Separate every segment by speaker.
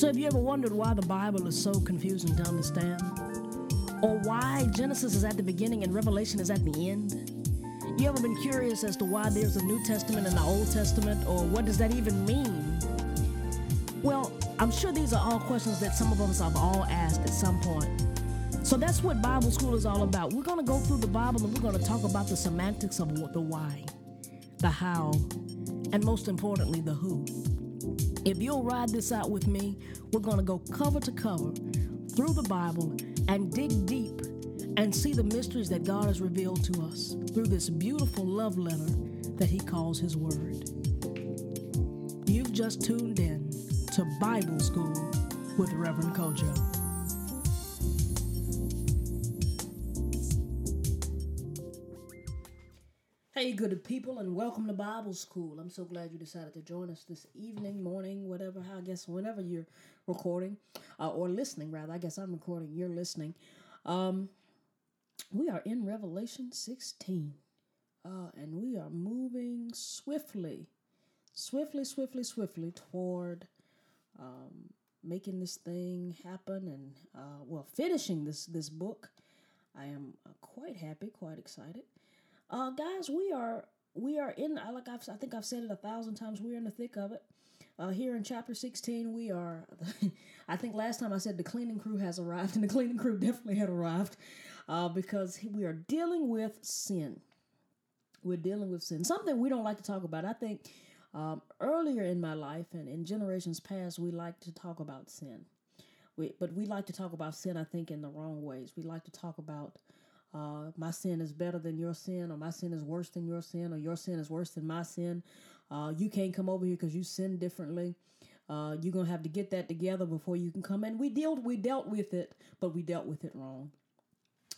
Speaker 1: So, have you ever wondered why the Bible is so confusing to understand? Or why Genesis is at the beginning and Revelation is at the end? You ever been curious as to why there's a New Testament and the Old Testament, or what does that even mean? Well, I'm sure these are all questions that some of us have all asked at some point. So that's what Bible school is all about. We're going to go through the Bible and we're going to talk about the semantics of the why, the how, and most importantly, the who. If you'll ride this out with me, we're going to go cover to cover through the Bible and dig deep and see the mysteries that God has revealed to us through this beautiful love letter that He calls His Word. You've just tuned in to Bible School with Reverend Kojo. Good people, and welcome to Bible School. I'm so glad you decided to join us this evening, morning, whatever, I guess, whenever you're recording uh, or listening, rather. I guess I'm recording, you're listening. Um, we are in Revelation 16, uh, and we are moving swiftly, swiftly, swiftly, swiftly toward um, making this thing happen and, uh, well, finishing this, this book. I am uh, quite happy, quite excited. Uh, guys, we are we are in. Like I've, I think I've said it a thousand times. We're in the thick of it. Uh, here in chapter 16, we are. I think last time I said the cleaning crew has arrived, and the cleaning crew definitely had arrived uh, because we are dealing with sin. We're dealing with sin, something we don't like to talk about. I think um, earlier in my life and in generations past, we like to talk about sin. We, but we like to talk about sin, I think, in the wrong ways. We like to talk about uh, my sin is better than your sin, or my sin is worse than your sin, or your sin is worse than my sin. Uh, you can't come over here because you sin differently. Uh, you're gonna have to get that together before you can come. And we dealt we dealt with it, but we dealt with it wrong.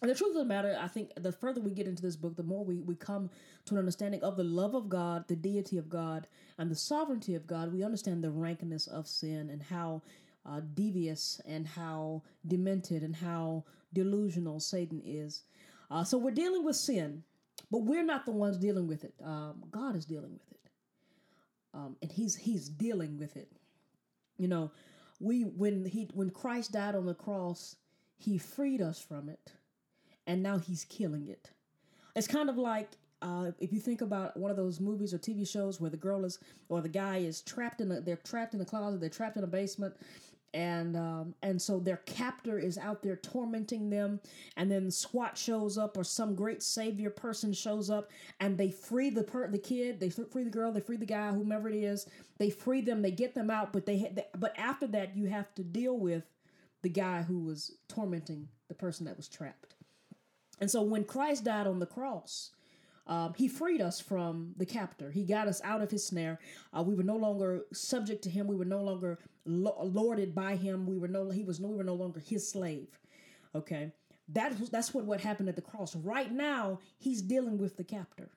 Speaker 1: And the truth of the matter, I think the further we get into this book, the more we, we come to an understanding of the love of God, the deity of God, and the sovereignty of God. We understand the rankness of sin and how uh, devious and how demented and how delusional Satan is. Uh, so we're dealing with sin, but we're not the ones dealing with it. Um, God is dealing with it, um, and He's He's dealing with it. You know, we when he when Christ died on the cross, He freed us from it, and now He's killing it. It's kind of like uh, if you think about one of those movies or TV shows where the girl is or the guy is trapped in a they're trapped in a closet, they're trapped in a basement, and um, and so their captor is out there tormenting them. And then SWAT shows up or some great savior person shows up and they free the per- the kid. They free the girl. They free the guy whomever it is. They free them. They get them out. But they, ha- they but after that you have to deal with the guy who was tormenting the person that was trapped. And so when Christ died on the cross um, he freed us from the captor. He got us out of his snare. Uh, we were no longer subject to him. We were no longer lo- lorded by him. We were no he was no we were no longer his slave. Okay, that was, that's what what happened at the cross. Right now, he's dealing with the captor.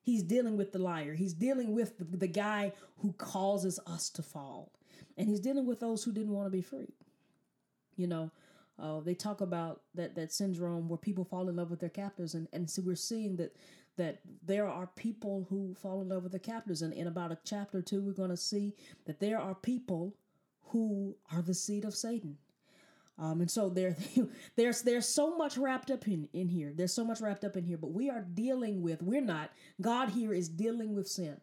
Speaker 1: He's dealing with the liar. He's dealing with the, the guy who causes us to fall, and he's dealing with those who didn't want to be free. You know, uh, they talk about that that syndrome where people fall in love with their captors, and and so we're seeing that that there are people who fall in love with the captors, and in about a chapter or two, we're going to see that there are people who are the seed of Satan. Um, and so there, there's there's so much wrapped up in, in here. There's so much wrapped up in here, but we are dealing with, we're not, God here is dealing with sin.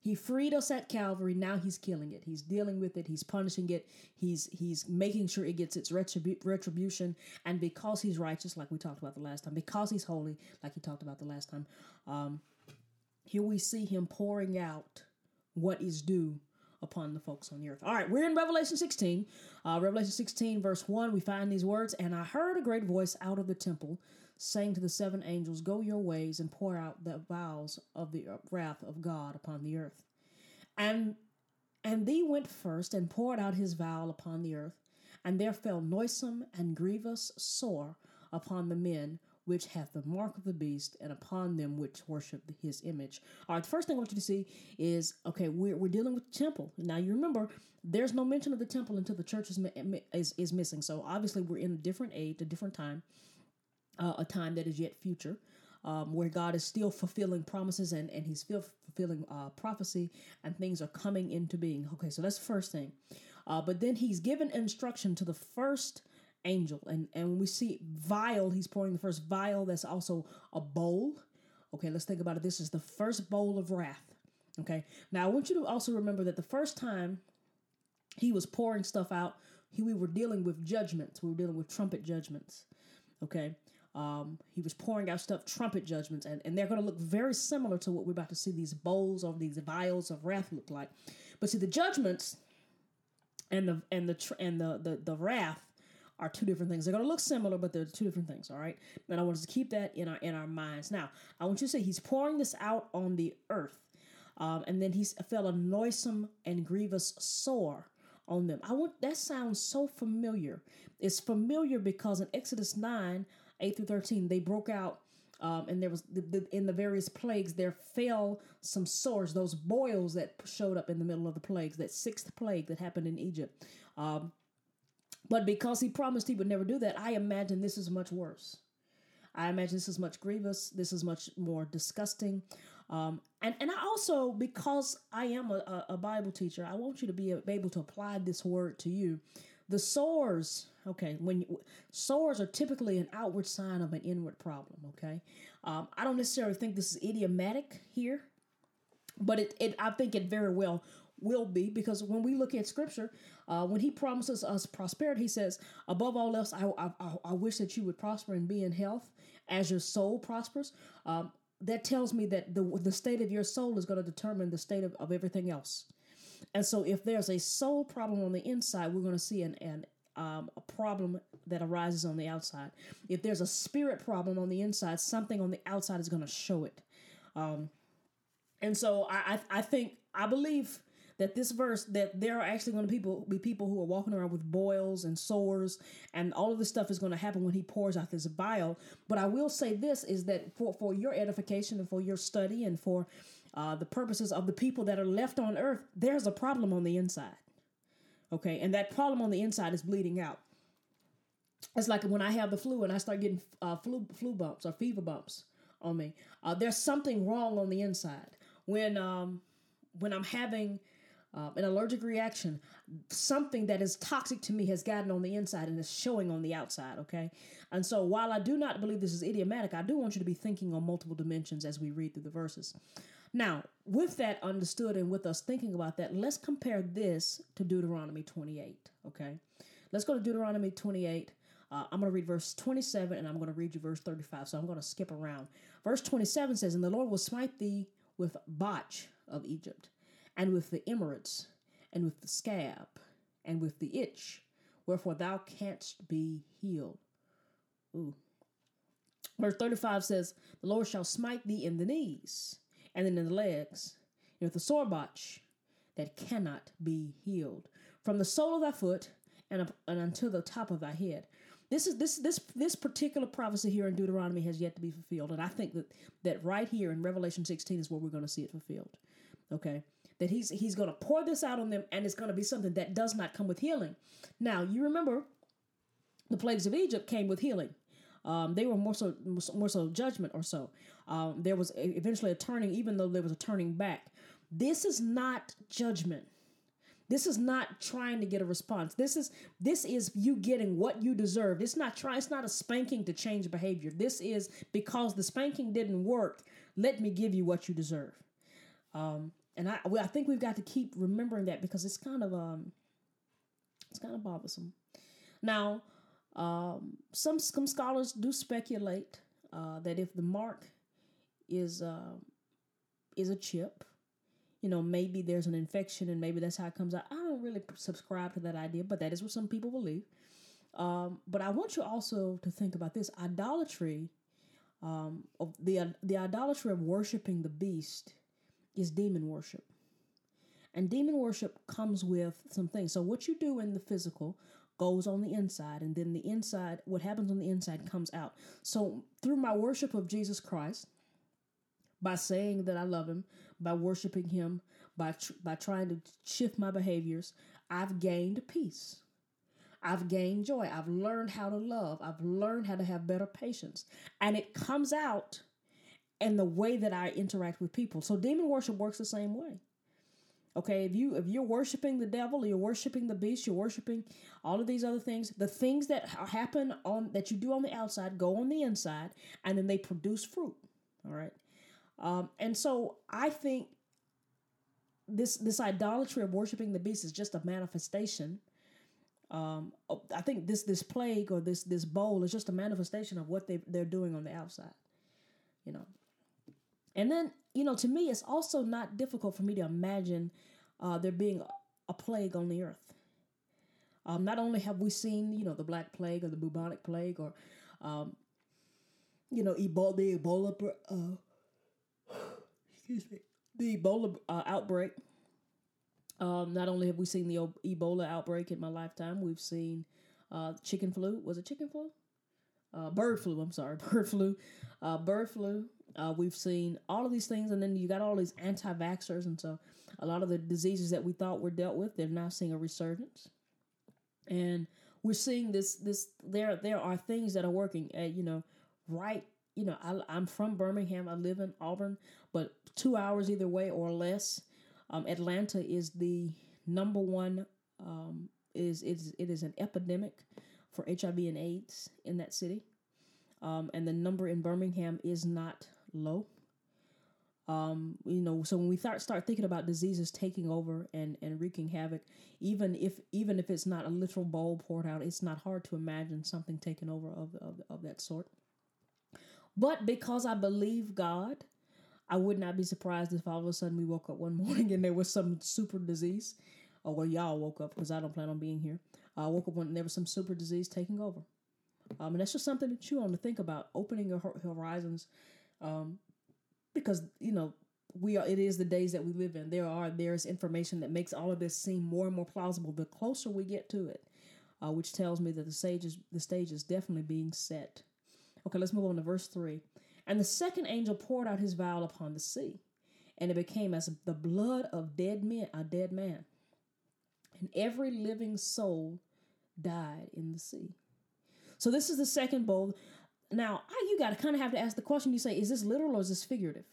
Speaker 1: He freed us at Calvary. Now he's killing it. He's dealing with it. He's punishing it. He's he's making sure it gets its retribu- retribution. And because he's righteous, like we talked about the last time, because he's holy, like he talked about the last time, um, here we see him pouring out what is due upon the folks on the earth. All right, we're in Revelation 16. Uh, Revelation 16, verse 1, we find these words And I heard a great voice out of the temple saying to the seven angels, Go your ways and pour out the vials of the wrath of God upon the earth. And and thee went first and poured out his vial upon the earth, and there fell noisome and grievous sore upon the men which hath the mark of the beast, and upon them which worship his image. All right, the first thing I want you to see is okay, we're, we're dealing with the temple. Now, you remember, there's no mention of the temple until the church is, is, is missing. So, obviously, we're in a different age, a different time uh, a time that is yet future, um, where God is still fulfilling promises and, and He's still fulfilling uh, prophecy and things are coming into being. Okay, so that's the first thing. Uh, but then he's given instruction to the first angel, and and when we see vial. He's pouring the first vial. That's also a bowl. Okay, let's think about it. This is the first bowl of wrath. Okay, now I want you to also remember that the first time he was pouring stuff out, he, we were dealing with judgments. We were dealing with trumpet judgments. Okay, um, he was pouring out stuff, trumpet judgments, and, and they're going to look very similar to what we're about to see these bowls or these vials of wrath look like. But see, the judgments and the and the and the the, the wrath are two different things. They're going to look similar, but they're two different things. All right, and I want us to keep that in our in our minds. Now, I want you to say he's pouring this out on the earth, um, and then he fell a noisome and grievous sore on them. I want that sounds so familiar. It's familiar because in Exodus nine eight through thirteen they broke out. Um, and there was the, the, in the various plagues there fell some sores those boils that showed up in the middle of the plagues that sixth plague that happened in egypt um, but because he promised he would never do that, I imagine this is much worse. I imagine this is much grievous. This is much more disgusting. Um, and, and I also, because I am a, a Bible teacher, I want you to be able to apply this word to you. The sores, okay, when you, sores are typically an outward sign of an inward problem, okay? Um, I don't necessarily think this is idiomatic here, but it, it I think it very well will be because when we look at scripture uh, when he promises us prosperity he says above all else I, I, I wish that you would prosper and be in health as your soul prospers um, that tells me that the, the state of your soul is going to determine the state of, of everything else and so if there's a soul problem on the inside we're going to see an, an um, a problem that arises on the outside. If there's a spirit problem on the inside, something on the outside is going to show it. Um, and so I, I, I think I believe that this verse that there are actually going to people be people who are walking around with boils and sores and all of this stuff is going to happen when he pours out this bile but i will say this is that for, for your edification and for your study and for uh, the purposes of the people that are left on earth there's a problem on the inside okay and that problem on the inside is bleeding out it's like when i have the flu and i start getting uh, flu flu bumps or fever bumps on me uh, there's something wrong on the inside when um when i'm having uh, an allergic reaction, something that is toxic to me has gotten on the inside and is showing on the outside, okay? And so while I do not believe this is idiomatic, I do want you to be thinking on multiple dimensions as we read through the verses. Now, with that understood and with us thinking about that, let's compare this to Deuteronomy 28, okay? Let's go to Deuteronomy 28. Uh, I'm going to read verse 27 and I'm going to read you verse 35. So I'm going to skip around. Verse 27 says, And the Lord will smite thee with botch of Egypt and with the emerods, and with the scab, and with the itch, wherefore thou canst be healed. Ooh. Verse 35 says, The Lord shall smite thee in the knees, and then in the legs, and with the sore botch that cannot be healed, from the sole of thy foot and, up, and until the top of thy head. This is this this this particular prophecy here in Deuteronomy has yet to be fulfilled, and I think that that right here in Revelation 16 is where we're going to see it fulfilled. Okay, that he's he's going to pour this out on them and it's going to be something that does not come with healing. Now, you remember the plagues of Egypt came with healing. Um, they were more so more so judgment or so. Um, there was eventually a turning, even though there was a turning back. This is not judgment. This is not trying to get a response. This is this is you getting what you deserve. It's not try. It's not a spanking to change behavior. This is because the spanking didn't work. Let me give you what you deserve. Um, and I I think we've got to keep remembering that because it's kind of um it's kind of bothersome. Now, um, some some scholars do speculate uh, that if the mark is uh, is a chip, you know, maybe there's an infection and maybe that's how it comes out. I don't really subscribe to that idea, but that is what some people believe. Um, but I want you also to think about this idolatry, um, of the the idolatry of worshiping the beast is demon worship. And demon worship comes with some things. So, what you do in the physical goes on the inside, and then the inside, what happens on the inside comes out. So, through my worship of Jesus Christ, by saying that I love Him, by worshiping Him, by, tr- by trying to shift my behaviors, I've gained peace. I've gained joy. I've learned how to love. I've learned how to have better patience. And it comes out in the way that I interact with people. So demon worship works the same way. Okay, if you if you're worshiping the devil, you're worshiping the beast, you're worshiping all of these other things. The things that happen on that you do on the outside go on the inside, and then they produce fruit. All right, um, and so I think this this idolatry of worshiping the beast is just a manifestation. Um, I think this this plague or this this bowl is just a manifestation of what they they're doing on the outside. You know, and then you know to me it's also not difficult for me to imagine uh, there being a plague on the earth. Um, not only have we seen you know the black plague or the bubonic plague or um, you know Ebola the Ebola uh, excuse me the Ebola uh, outbreak. Um, not only have we seen the Ebola outbreak in my lifetime, we've seen uh, chicken flu. Was it chicken flu? Uh, bird flu. I'm sorry, bird flu. Uh, bird flu. Uh, we've seen all of these things, and then you got all these anti-vaxxers, and so a lot of the diseases that we thought were dealt with, they're now seeing a resurgence, and we're seeing this. This there there are things that are working. At, you know, right you know, I, I'm from Birmingham. I live in Auburn, but two hours either way or less. Um, Atlanta is the number one. Um, is it is it is an epidemic for HIV and AIDS in that city, um, and the number in Birmingham is not low. Um, you know, so when we start start thinking about diseases taking over and and wreaking havoc, even if even if it's not a literal bowl poured out, it's not hard to imagine something taking over of of, of that sort. But because I believe God, I would not be surprised if all of a sudden we woke up one morning and there was some super disease. Or well, y'all woke up because I don't plan on being here. I woke up when there was some super disease taking over. Um, and that's just something to chew on to think about, opening your horizons. Um, because, you know, we are it is the days that we live in. There are there's information that makes all of this seem more and more plausible the closer we get to it. Uh, which tells me that the stage is the stage is definitely being set Okay, let's move on to verse 3. And the second angel poured out his vial upon the sea, and it became as the blood of dead men, a dead man. And every living soul died in the sea. So this is the second bowl. Now, you got to kind of have to ask the question. You say, is this literal or is this figurative?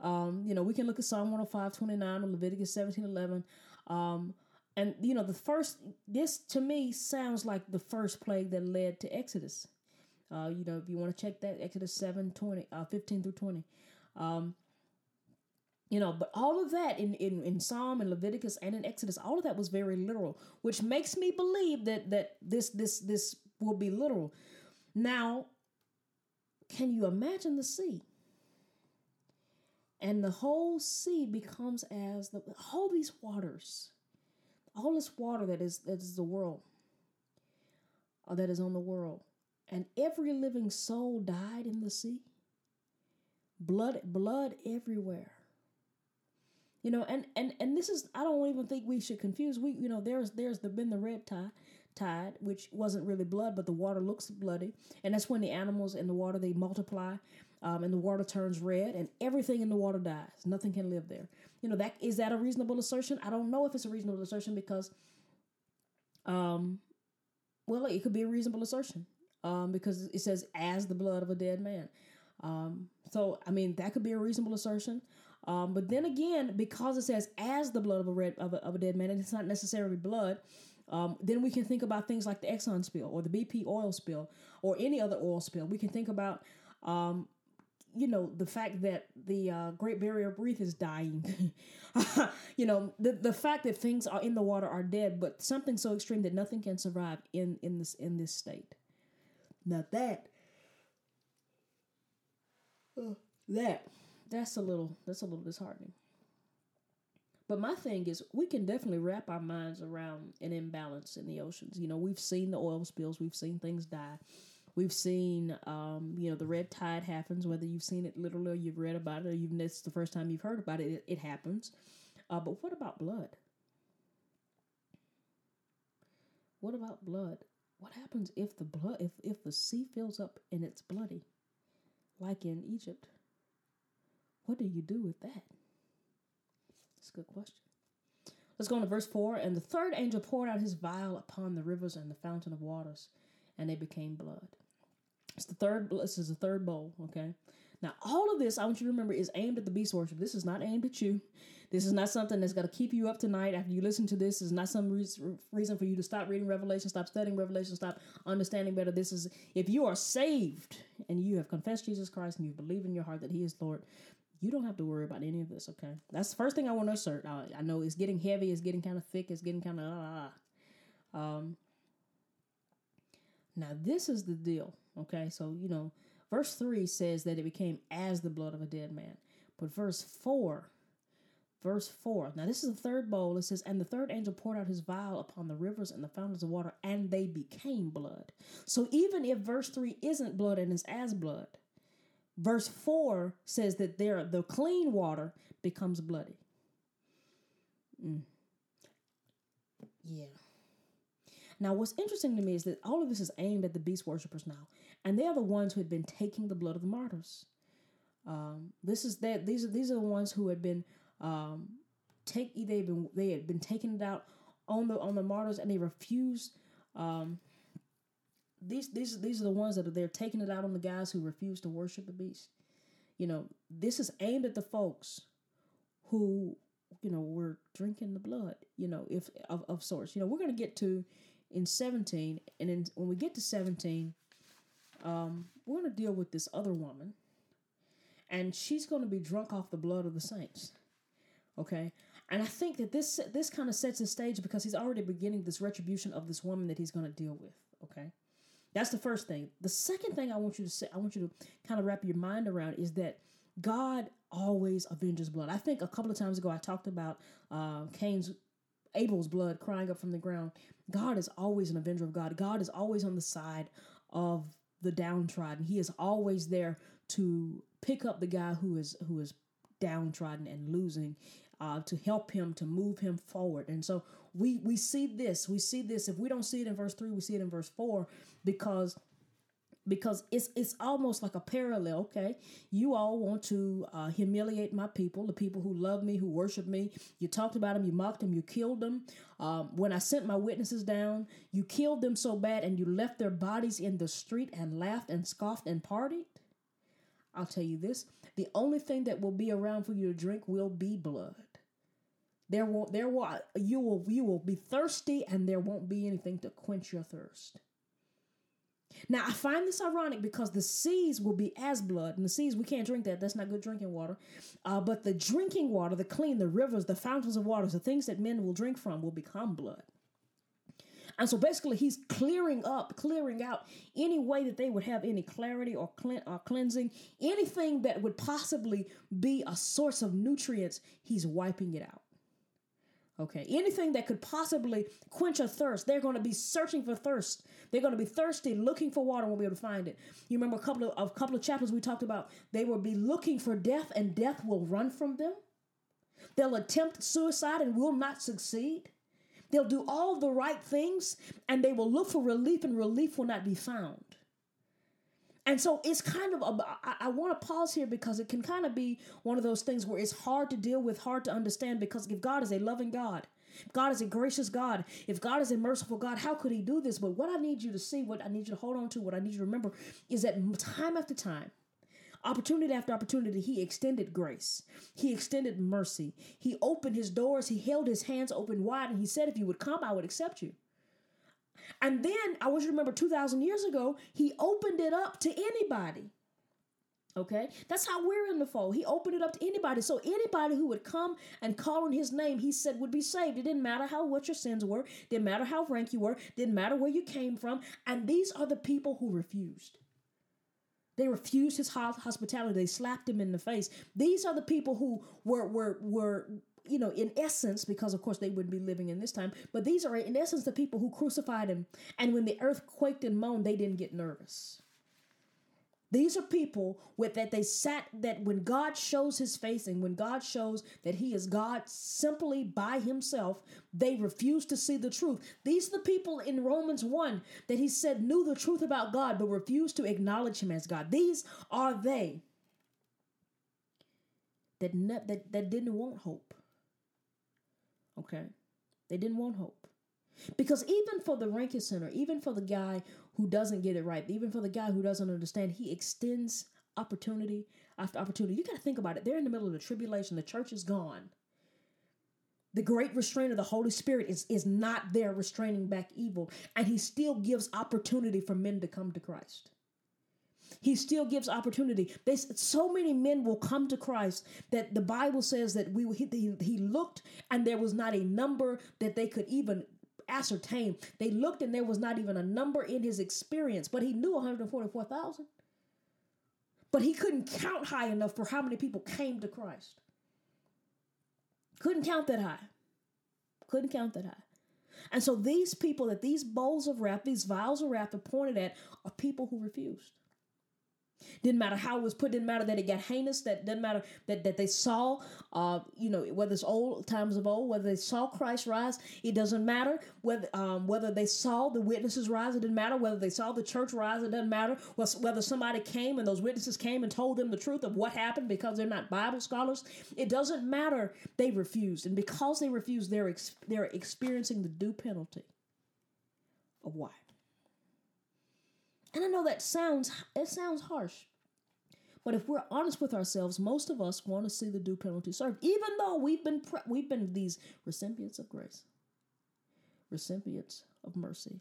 Speaker 1: Um, you know, we can look at Psalm 105, 29 or Leviticus 17, 11. Um, and, you know, the first, this to me sounds like the first plague that led to Exodus. Uh, you know, if you want to check that, Exodus 7, 20, uh, 15 through 20. Um, you know, but all of that in, in, in Psalm and Leviticus and in Exodus, all of that was very literal, which makes me believe that that this this this will be literal. Now, can you imagine the sea? And the whole sea becomes as the all these waters, all this water that is that is the world, or that is on the world and every living soul died in the sea. Blood, blood everywhere. You know, and and and this is I don't even think we should confuse. We you know there's there's the been the red tide, tide which wasn't really blood, but the water looks bloody, and that's when the animals in the water they multiply, um, and the water turns red, and everything in the water dies. Nothing can live there. You know that is that a reasonable assertion? I don't know if it's a reasonable assertion because, um, well, it could be a reasonable assertion um, because it says as the blood of a dead man. Um, so I mean that could be a reasonable assertion. Um, but then again, because it says as the blood of a red of a, of a dead man, and it's not necessarily blood. Um, then we can think about things like the Exxon spill or the BP oil spill or any other oil spill. We can think about, um, you know, the fact that the uh, Great Barrier Reef is dying. you know, the the fact that things are in the water are dead, but something so extreme that nothing can survive in in this in this state. Now that, uh, that, that's a little, that's a little disheartening. But my thing is, we can definitely wrap our minds around an imbalance in the oceans. You know, we've seen the oil spills, we've seen things die. We've seen, um, you know, the red tide happens, whether you've seen it literally or you've read about it or you've, it's the first time you've heard about it, it, it happens. Uh, but what about blood? What about blood? What happens if the blood if, if the sea fills up and it's bloody, like in Egypt? What do you do with that? That's a good question. Let's go on to verse 4. And the third angel poured out his vial upon the rivers and the fountain of waters, and they became blood. It's the third this is the third bowl, okay? Now, all of this, I want you to remember, is aimed at the beast worship. This is not aimed at you. This is not something that's going to keep you up tonight after you listen to this. This is not some reason for you to stop reading Revelation, stop studying Revelation, stop understanding better. This is if you are saved and you have confessed Jesus Christ and you believe in your heart that He is Lord, you don't have to worry about any of this. Okay, that's the first thing I want to assert. I, I know it's getting heavy, it's getting kind of thick, it's getting kind of. Uh, um, now this is the deal. Okay, so you know, verse three says that it became as the blood of a dead man, but verse four Verse 4. Now, this is the third bowl. It says, And the third angel poured out his vial upon the rivers and the fountains of water, and they became blood. So, even if verse 3 isn't blood and is as blood, verse 4 says that there the clean water becomes bloody. Mm. Yeah. Now, what's interesting to me is that all of this is aimed at the beast worshippers now, and they are the ones who had been taking the blood of the martyrs. Um, this is that these are these are the ones who had been um, take they been they had been taking it out on the on the martyrs and they refused um, these these these are the ones that are they're taking it out on the guys who refuse to worship the beast you know this is aimed at the folks who you know were drinking the blood you know if of, of sorts you know we're going to get to in 17 and then when we get to 17 um, we're going to deal with this other woman and she's going to be drunk off the blood of the saints Okay. And I think that this this kind of sets the stage because he's already beginning this retribution of this woman that he's going to deal with. Okay. That's the first thing. The second thing I want you to say, I want you to kind of wrap your mind around is that God always avenges blood. I think a couple of times ago I talked about uh, Cain's Abel's blood crying up from the ground. God is always an avenger of God. God is always on the side of the downtrodden. He is always there to pick up the guy who is who is downtrodden and losing uh, to help him to move him forward. And so we we see this. We see this. If we don't see it in verse three, we see it in verse four because because it's it's almost like a parallel. Okay, you all want to uh, humiliate my people, the people who love me, who worship me. You talked about them, you mocked them, you killed them. Um, when I sent my witnesses down, you killed them so bad, and you left their bodies in the street and laughed and scoffed and partied. I'll tell you this: the only thing that will be around for you to drink will be blood. There will there will you will you will be thirsty and there won't be anything to quench your thirst. Now I find this ironic because the seas will be as blood, and the seas we can't drink that. That's not good drinking water. Uh, but the drinking water, the clean, the rivers, the fountains of waters, the things that men will drink from will become blood. And so basically, he's clearing up, clearing out any way that they would have any clarity or, cle- or cleansing, anything that would possibly be a source of nutrients, he's wiping it out. Okay, anything that could possibly quench a thirst, they're going to be searching for thirst. They're going to be thirsty, looking for water, won't be able to find it. You remember a couple of a couple of chapters we talked about. They will be looking for death, and death will run from them. They'll attempt suicide and will not succeed. They'll do all the right things, and they will look for relief, and relief will not be found. And so it's kind of, a, I, I want to pause here because it can kind of be one of those things where it's hard to deal with, hard to understand. Because if God is a loving God, God is a gracious God, if God is a merciful God, how could He do this? But what I need you to see, what I need you to hold on to, what I need you to remember is that time after time, opportunity after opportunity, He extended grace, He extended mercy, He opened His doors, He held His hands open wide, and He said, If you would come, I would accept you. And then I want you to remember 2,000 years ago, he opened it up to anybody. Okay, that's how we're in the fold. He opened it up to anybody. So anybody who would come and call on his name, he said would be saved. It didn't matter how what your sins were, didn't matter how rank you were, didn't matter where you came from. And these are the people who refused. They refused his hospitality. They slapped him in the face. These are the people who were were were you know, in essence, because of course they wouldn't be living in this time, but these are in essence the people who crucified him. And when the earth quaked and moaned, they didn't get nervous. These are people with that they sat that when God shows his face and when God shows that he is God simply by himself, they refuse to see the truth. These are the people in Romans 1 that he said knew the truth about God but refused to acknowledge him as God. These are they that, ne- that, that didn't want hope. Okay? They didn't want hope. Because even for the rankest Center, even for the guy who doesn't get it right, even for the guy who doesn't understand, he extends opportunity after opportunity. You got to think about it. They're in the middle of the tribulation. The church is gone. The great restraint of the Holy Spirit is, is not there restraining back evil. And he still gives opportunity for men to come to Christ. He still gives opportunity. They, so many men will come to Christ that the Bible says that we he, he looked and there was not a number that they could even ascertain. They looked and there was not even a number in his experience, but he knew 144,000. But he couldn't count high enough for how many people came to Christ. Couldn't count that high. Couldn't count that high. And so these people that these bowls of wrath, these vials of wrath are pointed at are people who refused. Didn't matter how it was put. Didn't matter that it got heinous. That didn't matter that, that they saw, uh, you know, whether it's old times of old, whether they saw Christ rise. It doesn't matter whether um, whether they saw the witnesses rise. It didn't matter whether they saw the church rise. It doesn't matter whether somebody came and those witnesses came and told them the truth of what happened because they're not Bible scholars. It doesn't matter. They refused, and because they refused, they're ex- they're experiencing the due penalty of why. And I know that sounds it sounds harsh. But if we're honest with ourselves, most of us want to see the due penalty served, even though we've been pre- we've been these recipients of grace, recipients of mercy.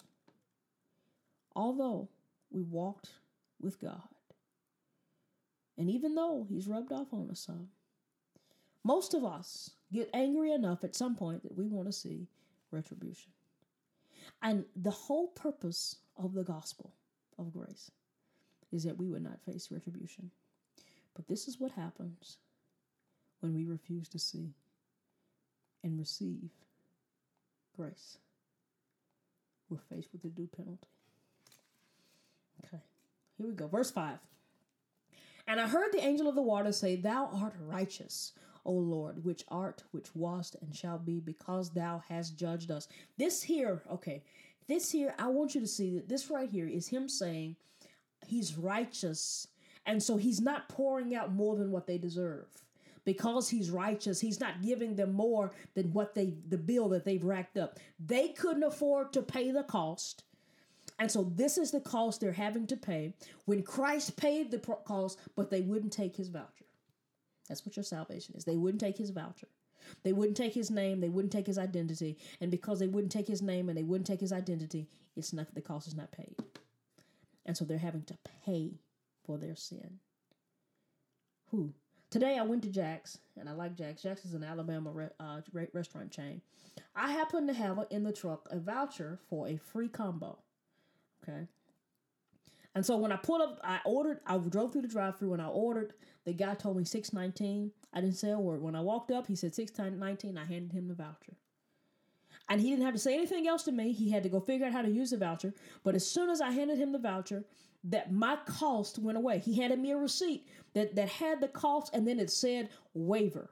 Speaker 1: Although we walked with God, and even though He's rubbed off on us some, most of us get angry enough at some point that we want to see retribution. And the whole purpose of the gospel of grace is that we would not face retribution. But this is what happens when we refuse to see and receive grace. We're faced with the due penalty. Okay, here we go. Verse 5. And I heard the angel of the water say, Thou art righteous, O Lord, which art, which wast, and shall be, because thou hast judged us. This here, okay, this here, I want you to see that this right here is him saying he's righteous. And so he's not pouring out more than what they deserve. Because he's righteous, he's not giving them more than what they the bill that they've racked up. They couldn't afford to pay the cost. And so this is the cost they're having to pay when Christ paid the cost, but they wouldn't take his voucher. That's what your salvation is. They wouldn't take his voucher. They wouldn't take his name, they wouldn't take his identity, and because they wouldn't take his name and they wouldn't take his identity, it's not the cost is not paid. And so they're having to pay for their sin. Who? Today I went to Jack's, and I like Jack's. Jack's is an Alabama re- uh, restaurant chain. I happen to have in the truck a voucher for a free combo. Okay. And so when I pulled up, I ordered, I drove through the drive through and I ordered. The guy told me 619. I didn't say a word. When I walked up, he said 619. I handed him the voucher. And he didn't have to say anything else to me. He had to go figure out how to use the voucher. But as soon as I handed him the voucher, that my cost went away. He handed me a receipt that, that had the cost and then it said waiver.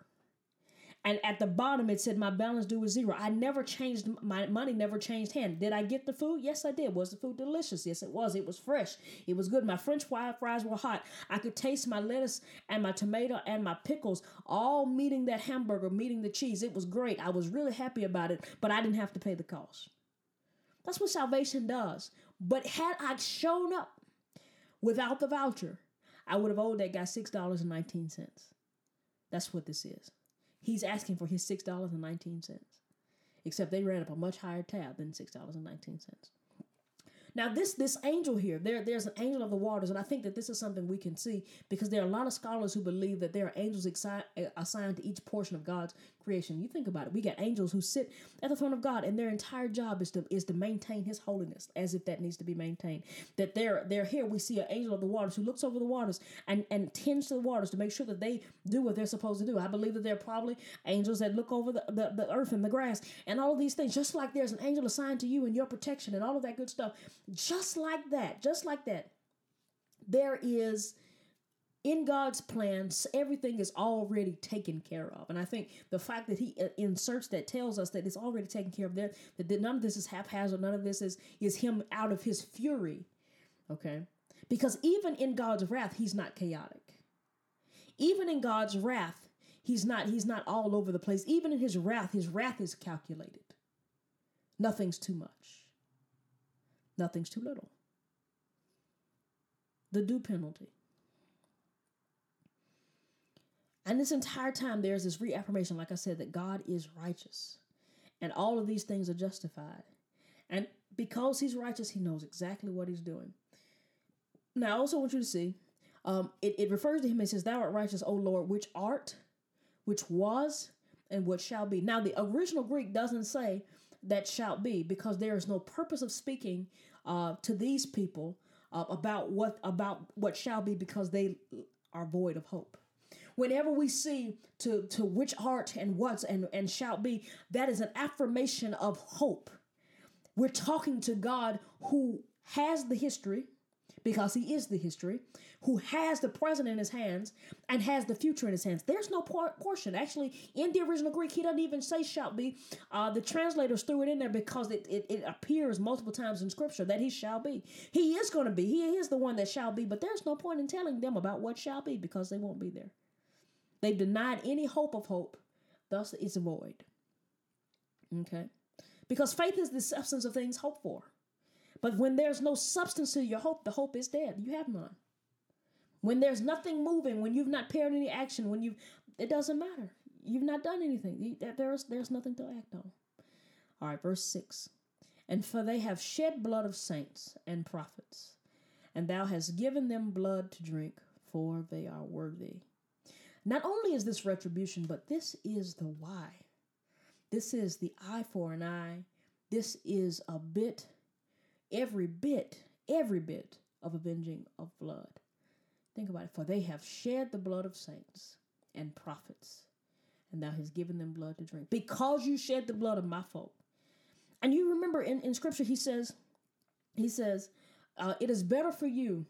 Speaker 1: And at the bottom it said my balance due was zero. I never changed my money, never changed hand. Did I get the food? Yes, I did. Was the food delicious? Yes, it was. It was fresh. It was good. My French fries were hot. I could taste my lettuce and my tomato and my pickles all meeting that hamburger, meeting the cheese. It was great. I was really happy about it, but I didn't have to pay the cost. That's what salvation does. But had I shown up without the voucher, I would have owed that guy $6.19. That's what this is. He's asking for his $6.19. Except they ran up a much higher tab than $6.19. Now, this this angel here, there there's an angel of the waters, and I think that this is something we can see because there are a lot of scholars who believe that there are angels uh, assigned to each portion of God's creation. You think about it. We got angels who sit at the throne of God, and their entire job is to is to maintain His holiness, as if that needs to be maintained. That they're they're here. We see an angel of the waters who looks over the waters and and tends to the waters to make sure that they do what they're supposed to do. I believe that there are probably angels that look over the, the, the earth and the grass and all of these things, just like there's an angel assigned to you and your protection and all of that good stuff. Just like that, just like that, there is in God's plans, everything is already taken care of. And I think the fact that He uh, inserts that tells us that it's already taken care of. There, that none of this is haphazard. None of this is is Him out of His fury. Okay, because even in God's wrath, He's not chaotic. Even in God's wrath, He's not He's not all over the place. Even in His wrath, His wrath is calculated. Nothing's too much. Nothing's too little. The due penalty. And this entire time, there's this reaffirmation, like I said, that God is righteous. And all of these things are justified. And because he's righteous, he knows exactly what he's doing. Now, I also want you to see, um, it, it refers to him and says, Thou art righteous, O Lord, which art, which was, and what shall be. Now, the original Greek doesn't say that shall be because there is no purpose of speaking uh, to these people uh, about what about what shall be because they are void of hope. Whenever we see to to which art and what's and and shall be, that is an affirmation of hope. We're talking to God who has the history because he is the history, who has the present in his hands and has the future in his hands. There's no por- portion. Actually, in the original Greek, he doesn't even say shall be. Uh, the translators threw it in there because it, it, it appears multiple times in scripture that he shall be. He is going to be. He is the one that shall be, but there's no point in telling them about what shall be because they won't be there. They've denied any hope of hope, thus it's void. Okay? Because faith is the substance of things hoped for. But when there's no substance to your hope, the hope is dead. You have none. When there's nothing moving, when you've not paired any action, when you've, it doesn't matter. You've not done anything. There's, there's nothing to act on. All right, verse 6. And for they have shed blood of saints and prophets, and thou hast given them blood to drink, for they are worthy. Not only is this retribution, but this is the why. This is the eye for an eye. This is a bit every bit, every bit of avenging of blood. Think about it. For they have shed the blood of saints and prophets, and thou hast given them blood to drink. Because you shed the blood of my folk. And you remember in, in scripture, he says, he says, uh, it is better for you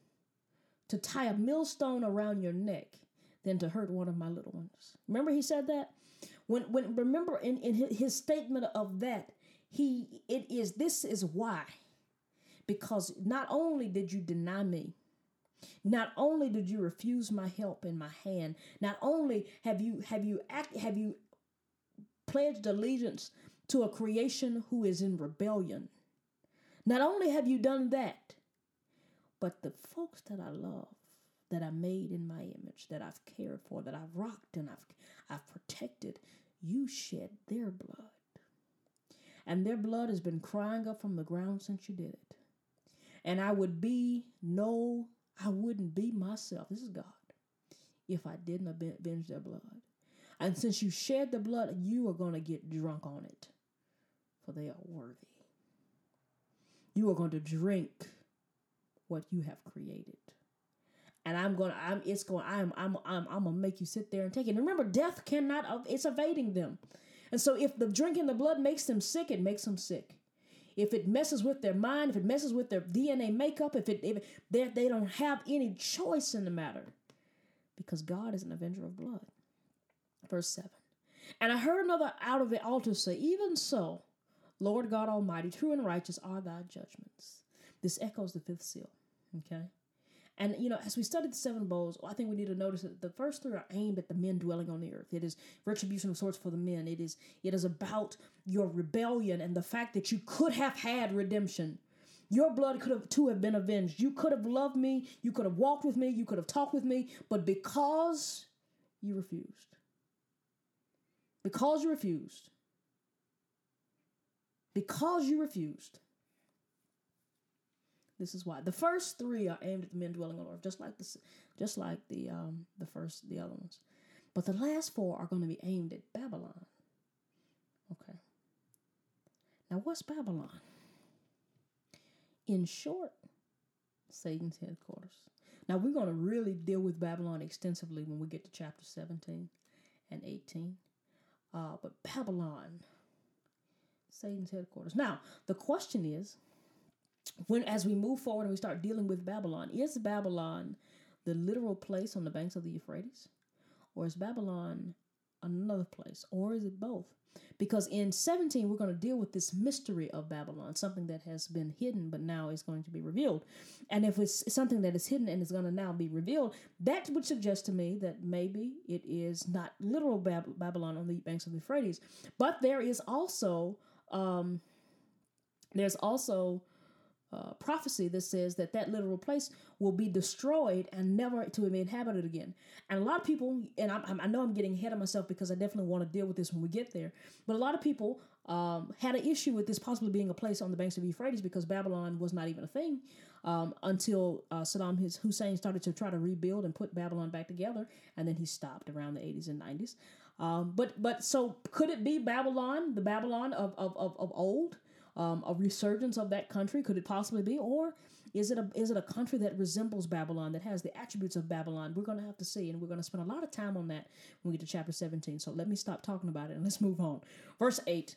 Speaker 1: to tie a millstone around your neck than to hurt one of my little ones. Remember he said that? When when remember in, in his statement of that, he it is this is why because not only did you deny me, not only did you refuse my help in my hand, not only have you have you act have you pledged allegiance to a creation who is in rebellion. Not only have you done that, but the folks that I love, that I made in my image, that I've cared for, that I've rocked and I've I've protected, you shed their blood. And their blood has been crying up from the ground since you did it and I would be no, I wouldn't be myself. This is God. If I didn't avenge their blood. And since you shed the blood, you are going to get drunk on it, for they are worthy. You are going to drink what you have created. And I'm going to, I'm, it's going, I'm, I'm, I'm, I'm to make you sit there and take it. And remember, death cannot, it's evading them. And so if the drinking the blood makes them sick, it makes them sick if it messes with their mind, if it messes with their DNA makeup, if it if they they don't have any choice in the matter, because God is an avenger of blood. Verse seven, and I heard another out of the altar say, "Even so, Lord God Almighty, true and righteous are Thy judgments." This echoes the fifth seal. Okay. And you know, as we study the seven bowls, I think we need to notice that the first three are aimed at the men dwelling on the earth. It is retribution of sorts for the men. It is it is about your rebellion and the fact that you could have had redemption. Your blood could have too have been avenged. You could have loved me. You could have walked with me. You could have talked with me. But because you refused, because you refused, because you refused, this is why the first three are aimed at the men dwelling on earth, just like the just like the um the first the other ones, but the last four are going to be aimed at Babylon. Okay. Now, what's Babylon? In short, Satan's headquarters. Now, we're going to really deal with Babylon extensively when we get to chapter 17 and 18. Uh, but Babylon, Satan's headquarters. Now, the question is when as we move forward and we start dealing with Babylon, is Babylon the literal place on the banks of the Euphrates? Or is Babylon another place? Or is it both? Because in 17, we're going to deal with this mystery of Babylon, something that has been hidden but now is going to be revealed. And if it's something that is hidden and is going to now be revealed, that would suggest to me that maybe it is not literal Bab- Babylon on the banks of the Euphrates, but there is also um, there's also uh, prophecy that says that that literal place will be destroyed and never to be inhabited again. And a lot of people, and I, I know I'm getting ahead of myself because I definitely want to deal with this when we get there, but a lot of people um, had an issue with this possibly being a place on the banks of Euphrates because Babylon was not even a thing um, until uh, Saddam Hussein started to try to rebuild and put Babylon back together, and then he stopped around the 80s and 90s. Um, but but so could it be Babylon, the Babylon of of, of, of old? Um, a resurgence of that country? Could it possibly be, or is it a is it a country that resembles Babylon that has the attributes of Babylon? We're going to have to see, and we're going to spend a lot of time on that when we get to chapter seventeen. So let me stop talking about it and let's move on. Verse eight.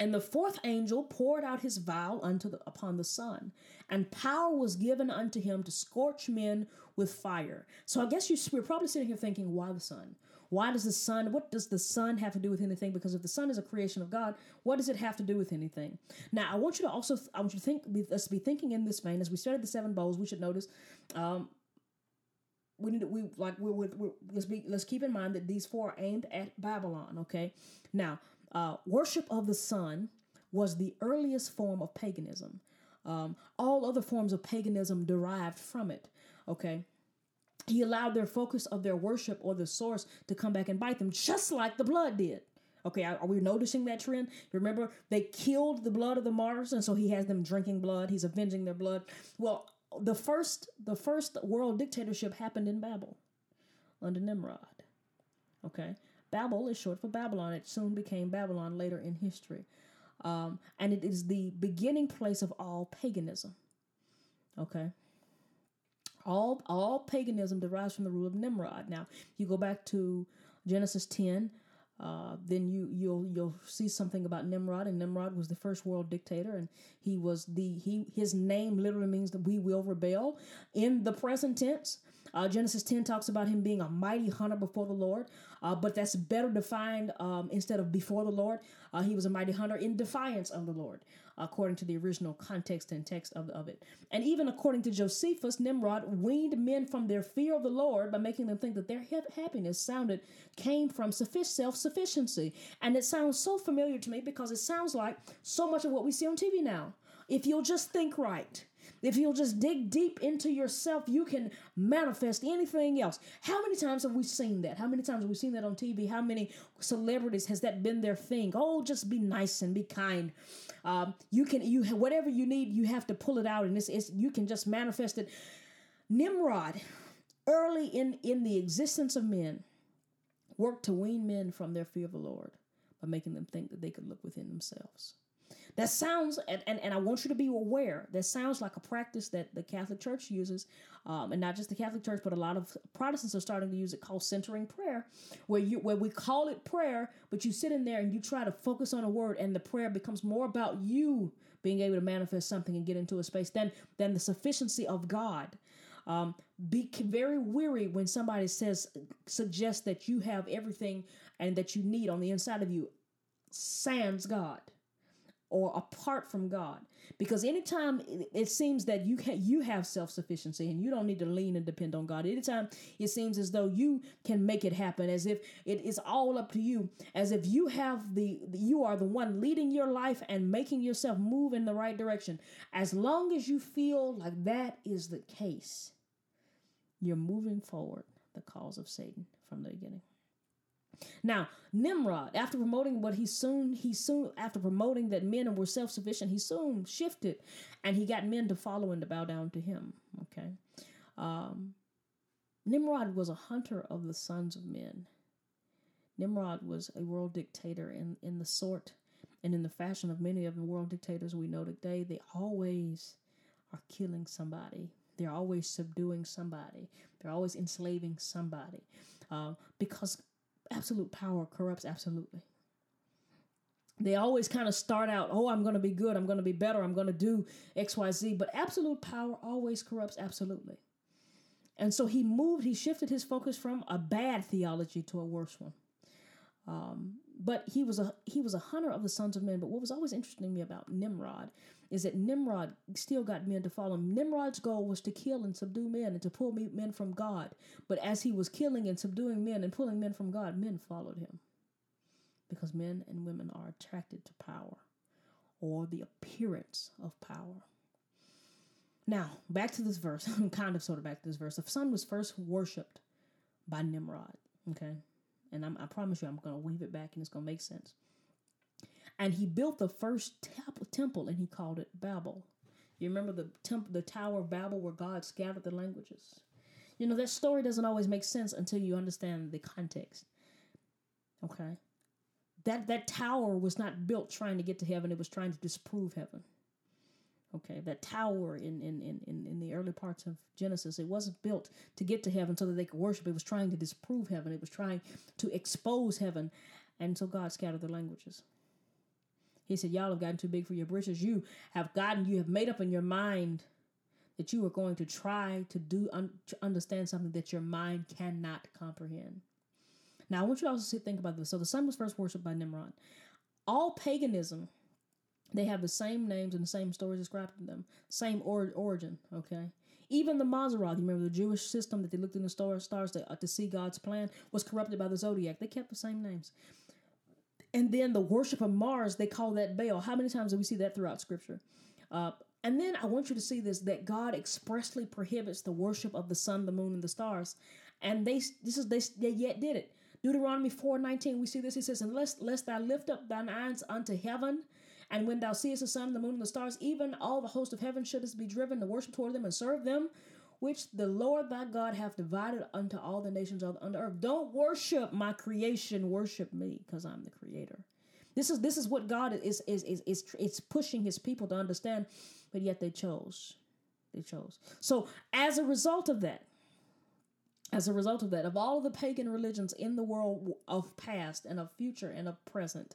Speaker 1: And the fourth angel poured out his vial unto the, upon the sun, and power was given unto him to scorch men with fire. So I guess you, we're probably sitting here thinking, why the sun? Why does the sun, what does the sun have to do with anything? Because if the sun is a creation of God, what does it have to do with anything? Now, I want you to also, I want you to think, let's be thinking in this vein. As we study the seven bowls, we should notice, um, we need to, we like we're with let's be let's keep in mind that these four are aimed at Babylon. Okay, now uh, worship of the sun was the earliest form of paganism. Um, all other forms of paganism derived from it. Okay, he allowed their focus of their worship or the source to come back and bite them, just like the blood did. Okay, are we noticing that trend? Remember, they killed the blood of the martyrs, and so he has them drinking blood. He's avenging their blood. Well, the first the first world dictatorship happened in Babel under Nimrod. Okay, Babel is short for Babylon. It soon became Babylon later in history, um, and it is the beginning place of all paganism. Okay. All all paganism derives from the rule of Nimrod. Now, you go back to Genesis 10, uh, then you you'll you'll see something about Nimrod, and Nimrod was the first world dictator, and he was the he his name literally means that we will rebel in the present tense. Uh, Genesis 10 talks about him being a mighty hunter before the Lord, uh, but that's better defined um, instead of before the Lord. Uh, he was a mighty hunter in defiance of the Lord according to the original context and text of, of it. And even according to Josephus, Nimrod weaned men from their fear of the Lord by making them think that their happiness sounded came from self sufficiency. And it sounds so familiar to me because it sounds like so much of what we see on TV now. If you'll just think right, if you'll just dig deep into yourself, you can manifest anything else. How many times have we seen that? How many times have we seen that on TV? How many celebrities has that been their thing? Oh, just be nice and be kind. Um, you can you whatever you need, you have to pull it out, and it's, it's you can just manifest it. Nimrod, early in in the existence of men, worked to wean men from their fear of the Lord by making them think that they could look within themselves. That sounds, and, and, and I want you to be aware, that sounds like a practice that the Catholic Church uses, um, and not just the Catholic Church, but a lot of Protestants are starting to use it called centering prayer, where you where we call it prayer, but you sit in there and you try to focus on a word, and the prayer becomes more about you being able to manifest something and get into a space than than the sufficiency of God. Um, be very weary when somebody says suggests that you have everything and that you need on the inside of you. Sans God or apart from God. Because anytime it seems that you you have self sufficiency and you don't need to lean and depend on God. Anytime it seems as though you can make it happen, as if it is all up to you, as if you have the you are the one leading your life and making yourself move in the right direction. As long as you feel like that is the case, you're moving forward the cause of Satan from the beginning. Now, Nimrod, after promoting what he soon, he soon, after promoting that men were self sufficient, he soon shifted and he got men to follow and to bow down to him. Okay. Um, Nimrod was a hunter of the sons of men. Nimrod was a world dictator in, in the sort and in the fashion of many of the world dictators we know today. They always are killing somebody. They're always subduing somebody. They're always enslaving somebody. Uh, because absolute power corrupts absolutely. They always kind of start out, oh, I'm going to be good, I'm going to be better, I'm going to do XYZ, but absolute power always corrupts absolutely. And so he moved, he shifted his focus from a bad theology to a worse one. Um, but he was a he was a hunter of the sons of men. But what was always interesting to me about Nimrod is that Nimrod still got men to follow him. Nimrod's goal was to kill and subdue men and to pull men from God. But as he was killing and subduing men and pulling men from God, men followed him. Because men and women are attracted to power or the appearance of power. Now, back to this verse, kind of sort of back to this verse. The sun was first worshipped by Nimrod, okay? And I'm, i promise you, I'm going to weave it back and it's going to make sense. And he built the first temple and he called it Babel. You remember the temple, the Tower of Babel where God scattered the languages? You know, that story doesn't always make sense until you understand the context. Okay? That that tower was not built trying to get to heaven, it was trying to disprove heaven. Okay, that tower in, in, in, in the early parts of Genesis, it wasn't built to get to heaven so that they could worship. It was trying to disprove heaven. It was trying to expose heaven. And so God scattered the languages. He said, Y'all have gotten too big for your britches. You have gotten, you have made up in your mind that you are going to try to do un, to understand something that your mind cannot comprehend. Now, I want you to also to think about this. So, the sun was first worshipped by Nimrod. All paganism, they have the same names and the same stories described in them, same or, origin. Okay, even the you remember the Jewish system that they looked in the stars, stars to, uh, to see God's plan, was corrupted by the zodiac. They kept the same names. And then the worship of Mars, they call that Baal. How many times do we see that throughout Scripture? Uh, and then I want you to see this that God expressly prohibits the worship of the sun, the moon, and the stars. And they this is they, they yet did it. Deuteronomy 4:19, we see this. He says, Unless lest thou lift up thine eyes unto heaven, and when thou seest the sun, the moon, and the stars, even all the host of heaven shouldst be driven to worship toward them and serve them, which the Lord thy God hath divided unto all the nations of the earth. Don't worship my creation, worship me, because I'm the creator. This is this is what God is is is is is pushing his people to understand, but yet they chose. They chose. So as a result of that, as a result of that, of all of the pagan religions in the world of past and of future and of present,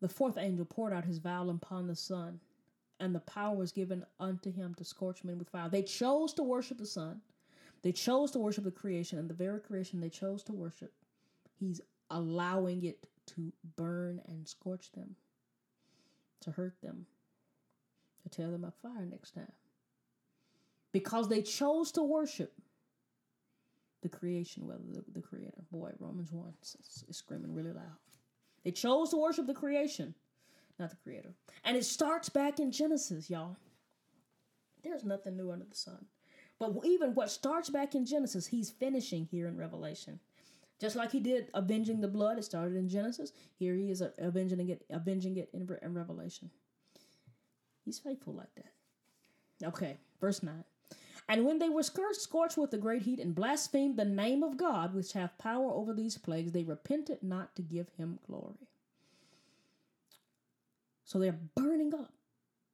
Speaker 1: the fourth angel poured out his vial upon the sun and the power was given unto him to scorch men with fire. They chose to worship the sun. They chose to worship the creation, and the very creation they chose to worship, he's allowing it to burn and scorch them, to hurt them, to tear them up fire next time. Because they chose to worship the creation, whether the, the creator. Boy, Romans 1 is, is screaming really loud. They chose to worship the creation not the creator. And it starts back in Genesis, y'all. There's nothing new under the sun. But even what starts back in Genesis, he's finishing here in Revelation. Just like he did avenging the blood, it started in Genesis. Here he is avenging it, avenging it in, in Revelation. He's faithful like that. Okay, verse 9. And when they were scorched with the great heat and blasphemed the name of God, which hath power over these plagues, they repented not to give him glory. So they're burning up.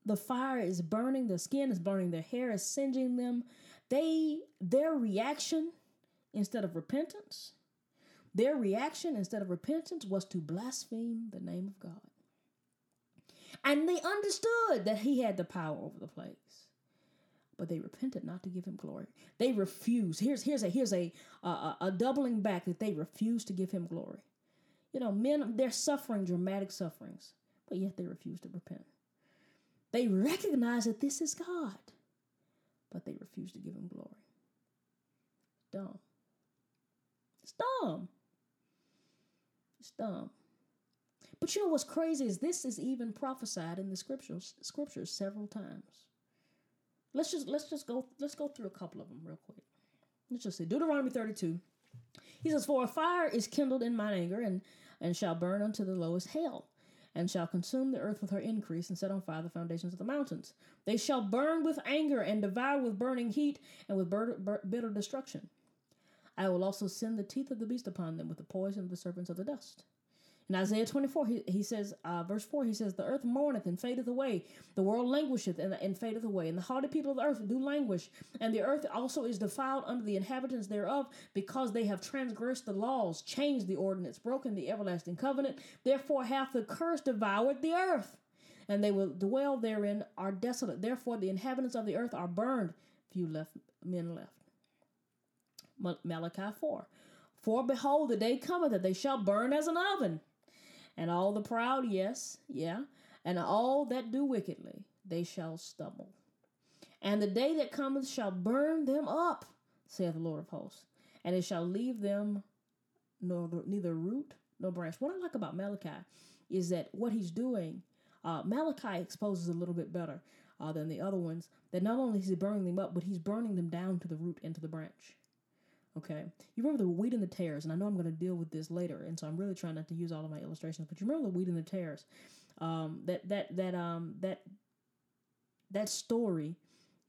Speaker 1: The fire is burning, the skin is burning, their hair is singeing them. They their reaction instead of repentance, their reaction instead of repentance was to blaspheme the name of God. And they understood that he had the power over the plagues. But they repented not to give him glory. They refused. Here's here's a here's a a, a doubling back that they refused to give him glory. You know, men they're suffering dramatic sufferings but yet they refuse to repent. They recognize that this is God, but they refuse to give him glory. Dumb. It's dumb. It's dumb. But you know what's crazy is this is even prophesied in the scriptures scriptures several times. Let's just let's just go let's go through a couple of them real quick. Let's just say Deuteronomy 32. He says, For a fire is kindled in mine anger and, and shall burn unto the lowest hell and shall consume the earth with her increase and set on fire the foundations of the mountains. They shall burn with anger and devour with burning heat and with bitter destruction. I will also send the teeth of the beast upon them with the poison of the serpents of the dust. In Isaiah 24, he, he says, uh, verse 4, he says, The earth mourneth and fadeth away, the world languisheth and, and fadeth away, and the haughty people of the earth do languish, and the earth also is defiled under the inhabitants thereof, because they have transgressed the laws, changed the ordinance, broken the everlasting covenant. Therefore hath the curse devoured the earth, and they will dwell therein are desolate. Therefore the inhabitants of the earth are burned, few left men left. Malachi 4. For behold, the day cometh that they shall burn as an oven and all the proud, yes, yeah, and all that do wickedly, they shall stumble. And the day that cometh shall burn them up, saith the Lord of hosts, and it shall leave them nor, neither root nor branch. What I like about Malachi is that what he's doing, uh, Malachi exposes a little bit better. uh, than the other ones, that not only is he burning them up, but he's burning them down to the root and to the branch. Okay, you remember the wheat and the tares, and I know I'm going to deal with this later, and so I'm really trying not to use all of my illustrations. But you remember the wheat and the tares, um, that that that um that that story.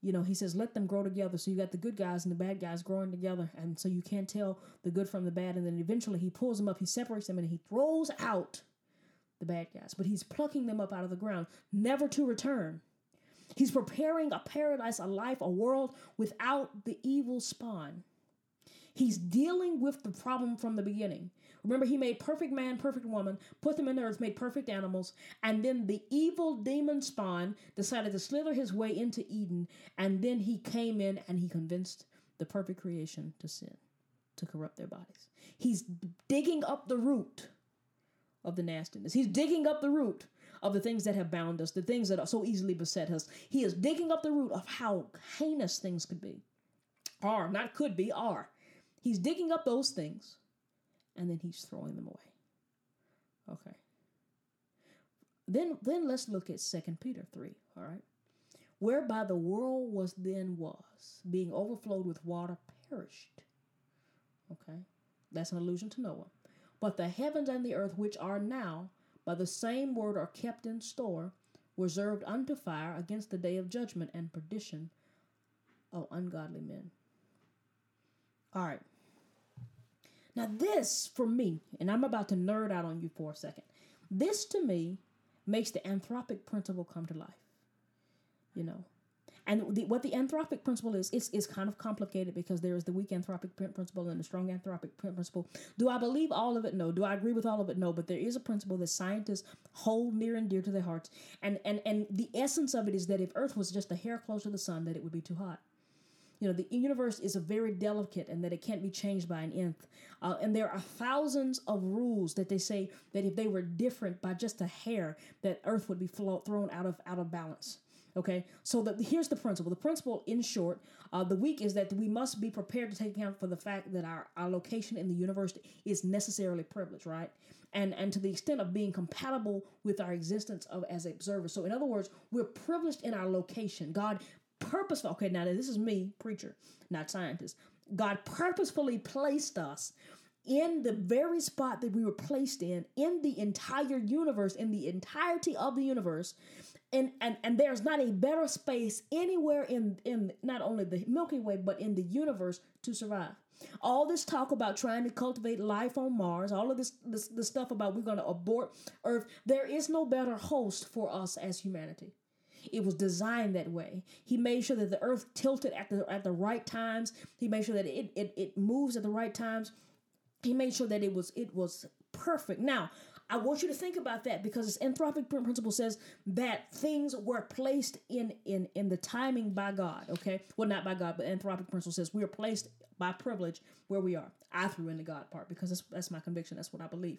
Speaker 1: You know, he says, let them grow together. So you got the good guys and the bad guys growing together, and so you can't tell the good from the bad. And then eventually he pulls them up, he separates them, and he throws out the bad guys. But he's plucking them up out of the ground, never to return. He's preparing a paradise, a life, a world without the evil spawn. He's dealing with the problem from the beginning. Remember, he made perfect man, perfect woman, put them in the earth, made perfect animals, and then the evil demon spawn decided to slither his way into Eden, and then he came in and he convinced the perfect creation to sin, to corrupt their bodies. He's digging up the root of the nastiness. He's digging up the root of the things that have bound us, the things that are so easily beset us. He is digging up the root of how heinous things could be. Are, not could be, are. He's digging up those things and then he's throwing them away. Okay. Then then let's look at Second Peter 3, all right? Whereby the world was then was, being overflowed with water, perished. Okay? That's an allusion to Noah. But the heavens and the earth, which are now by the same word are kept in store, reserved unto fire against the day of judgment and perdition of ungodly men. All right. Now, this for me, and I'm about to nerd out on you for a second, this to me makes the anthropic principle come to life. You know, and the, what the anthropic principle is, is, is kind of complicated because there is the weak anthropic principle and the strong anthropic principle. Do I believe all of it? No. Do I agree with all of it? No. But there is a principle that scientists hold near and dear to their hearts. And, and, and the essence of it is that if Earth was just a hair closer to the sun, that it would be too hot you know the universe is a very delicate and that it can't be changed by an nth uh, and there are thousands of rules that they say that if they were different by just a hair that earth would be flow, thrown out of out of balance Okay, so the, here's the principle. The principle, in short, uh, the weak is that we must be prepared to take account for the fact that our, our location in the universe is necessarily privileged, right? And and to the extent of being compatible with our existence of as observers. So in other words, we're privileged in our location. God purposeful. Okay, now this is me, preacher, not scientist. God purposefully placed us in the very spot that we were placed in in the entire universe in the entirety of the universe and and and there's not a better space anywhere in in not only the milky way but in the universe to survive all this talk about trying to cultivate life on mars all of this this, this stuff about we're going to abort earth there is no better host for us as humanity it was designed that way. He made sure that the earth tilted at the at the right times. He made sure that it it, it moves at the right times. He made sure that it was it was perfect. Now, I want you to think about that because this anthropic principle says that things were placed in in in the timing by God. Okay, well not by God, but anthropic principle says we are placed by privilege where we are. I threw in the God part because that's, that's my conviction. That's what I believe.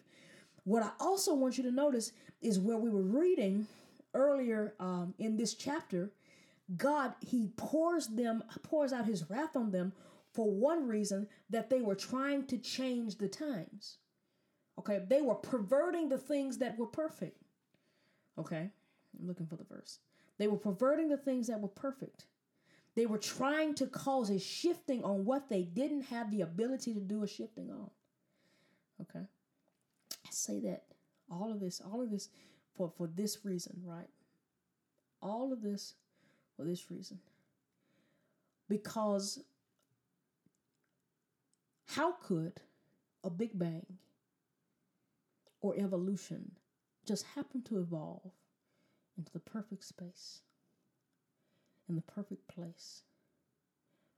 Speaker 1: What I also want you to notice is where we were reading earlier um, in this chapter. God He pours them pours out His wrath on them for one reason that they were trying to change the times. Okay, they were perverting the things that were perfect. Okay, I'm looking for the verse. They were perverting the things that were perfect. They were trying to cause a shifting on what they didn't have the ability to do a shifting on. Okay, I say that all of this, all of this for, for this reason, right? All of this for this reason. Because how could a Big Bang or evolution just happen to evolve into the perfect space in the perfect place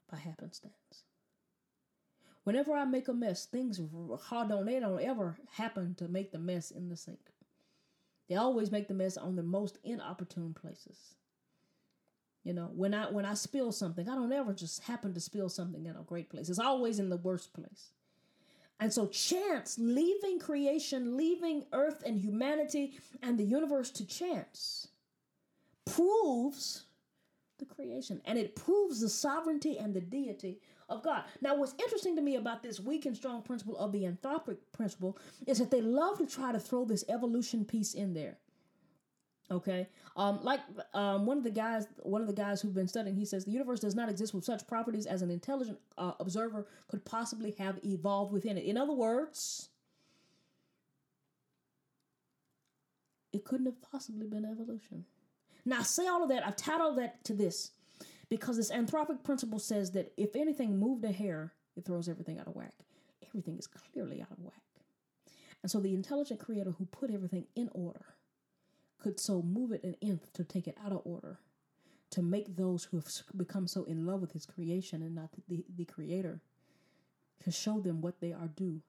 Speaker 1: by happenstance. Whenever I make a mess, things hard don't they don't ever happen to make the mess in the sink. They always make the mess on the most inopportune places. You know, when I when I spill something, I don't ever just happen to spill something in a great place. It's always in the worst place. And so, chance, leaving creation, leaving earth and humanity and the universe to chance, proves the creation and it proves the sovereignty and the deity of God. Now, what's interesting to me about this weak and strong principle of the anthropic principle is that they love to try to throw this evolution piece in there. Okay, um, like um, one of the guys, one of the guys who've been studying, he says the universe does not exist with such properties as an intelligent uh, observer could possibly have evolved within it. In other words, it couldn't have possibly been evolution. Now, I say all of that. I've tied all that to this because this anthropic principle says that if anything moved a hair, it throws everything out of whack. Everything is clearly out of whack. And so the intelligent creator who put everything in order could so move it an nth to take it out of order, to make those who have become so in love with his creation and not the, the creator, to show them what they are due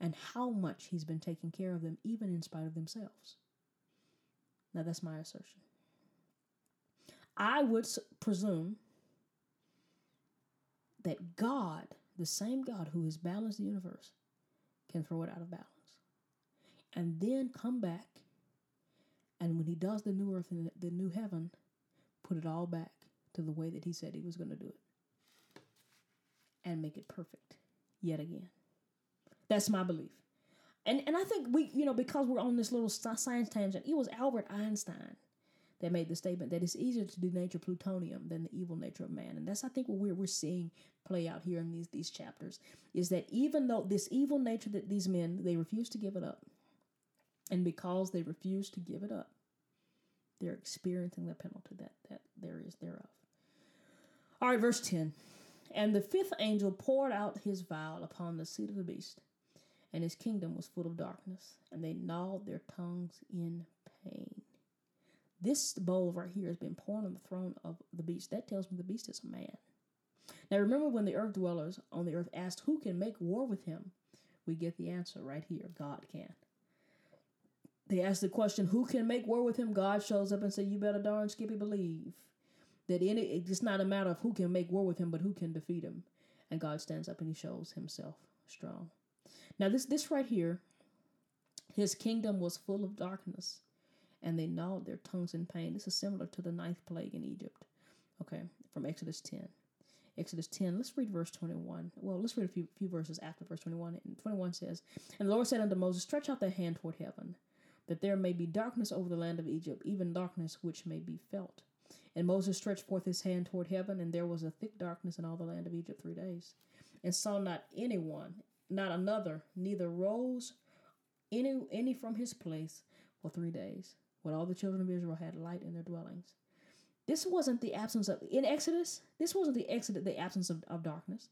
Speaker 1: and how much he's been taking care of them, even in spite of themselves. Now, that's my assertion. I would presume that God, the same God who has balanced the universe, can throw it out of balance. And then come back, and when he does the new earth and the new heaven, put it all back to the way that he said he was going to do it and make it perfect yet again. That's my belief. And and I think we, you know, because we're on this little science tangent, it was Albert Einstein that made the statement that it's easier to denature plutonium than the evil nature of man. And that's I think what we're we're seeing play out here in these these chapters is that even though this evil nature that these men they refuse to give it up, and because they refuse to give it up, they're experiencing the penalty that that there is thereof. All right, verse ten. And the fifth angel poured out his vial upon the seat of the beast and his kingdom was full of darkness, and they gnawed their tongues in pain. This bowl right here has been poured on the throne of the beast. That tells me the beast is a man. Now remember when the earth dwellers on the earth asked who can make war with him? We get the answer right here. God can. They asked the question, who can make war with him? God shows up and said, You better darn skippy believe that any it's not a matter of who can make war with him, but who can defeat him. And God stands up and he shows himself strong. Now, this this right here, his kingdom was full of darkness, and they gnawed their tongues in pain. This is similar to the ninth plague in Egypt. Okay, from Exodus 10. Exodus 10, let's read verse 21. Well, let's read a few, few verses after verse 21. And 21 says, And the Lord said unto Moses, Stretch out thy hand toward heaven, that there may be darkness over the land of Egypt, even darkness which may be felt. And Moses stretched forth his hand toward heaven, and there was a thick darkness in all the land of Egypt three days, and saw not anyone, not another, neither rose any any from his place for three days. When all the children of Israel had light in their dwellings. This wasn't the absence of in Exodus. This wasn't the exodus, the absence of, of darkness.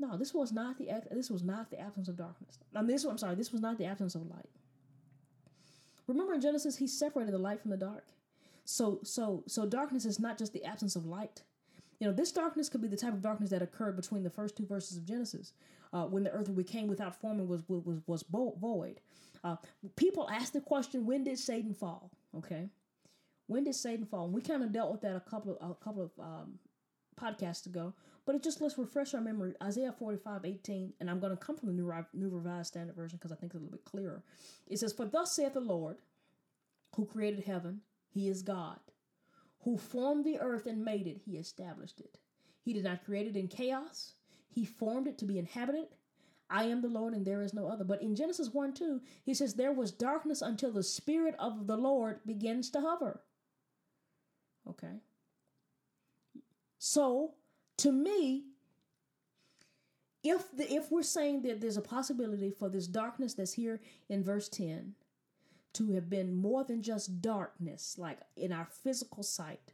Speaker 1: No, this was not the this was not the absence of darkness. This I'm sorry, this was not the absence of light. Remember in Genesis, he separated the light from the dark. So so so darkness is not just the absence of light. You know, this darkness could be the type of darkness that occurred between the first two verses of Genesis, uh, when the earth became without form and was was was void. Uh, people ask the question, when did Satan fall? Okay, when did Satan fall? And we kind of dealt with that a couple of a couple of um, podcasts ago. But it just let's refresh our memory. Isaiah 45, 18, and I'm going to come from the New, New Revised Standard Version because I think it's a little bit clearer. It says, For thus saith the Lord, who created heaven, he is God. Who formed the earth and made it, he established it. He did not create it in chaos, he formed it to be inhabited. I am the Lord and there is no other. But in Genesis 1 2, he says, There was darkness until the Spirit of the Lord begins to hover. Okay. So, to me, if the, if we're saying that there's a possibility for this darkness that's here in verse 10 to have been more than just darkness, like in our physical sight,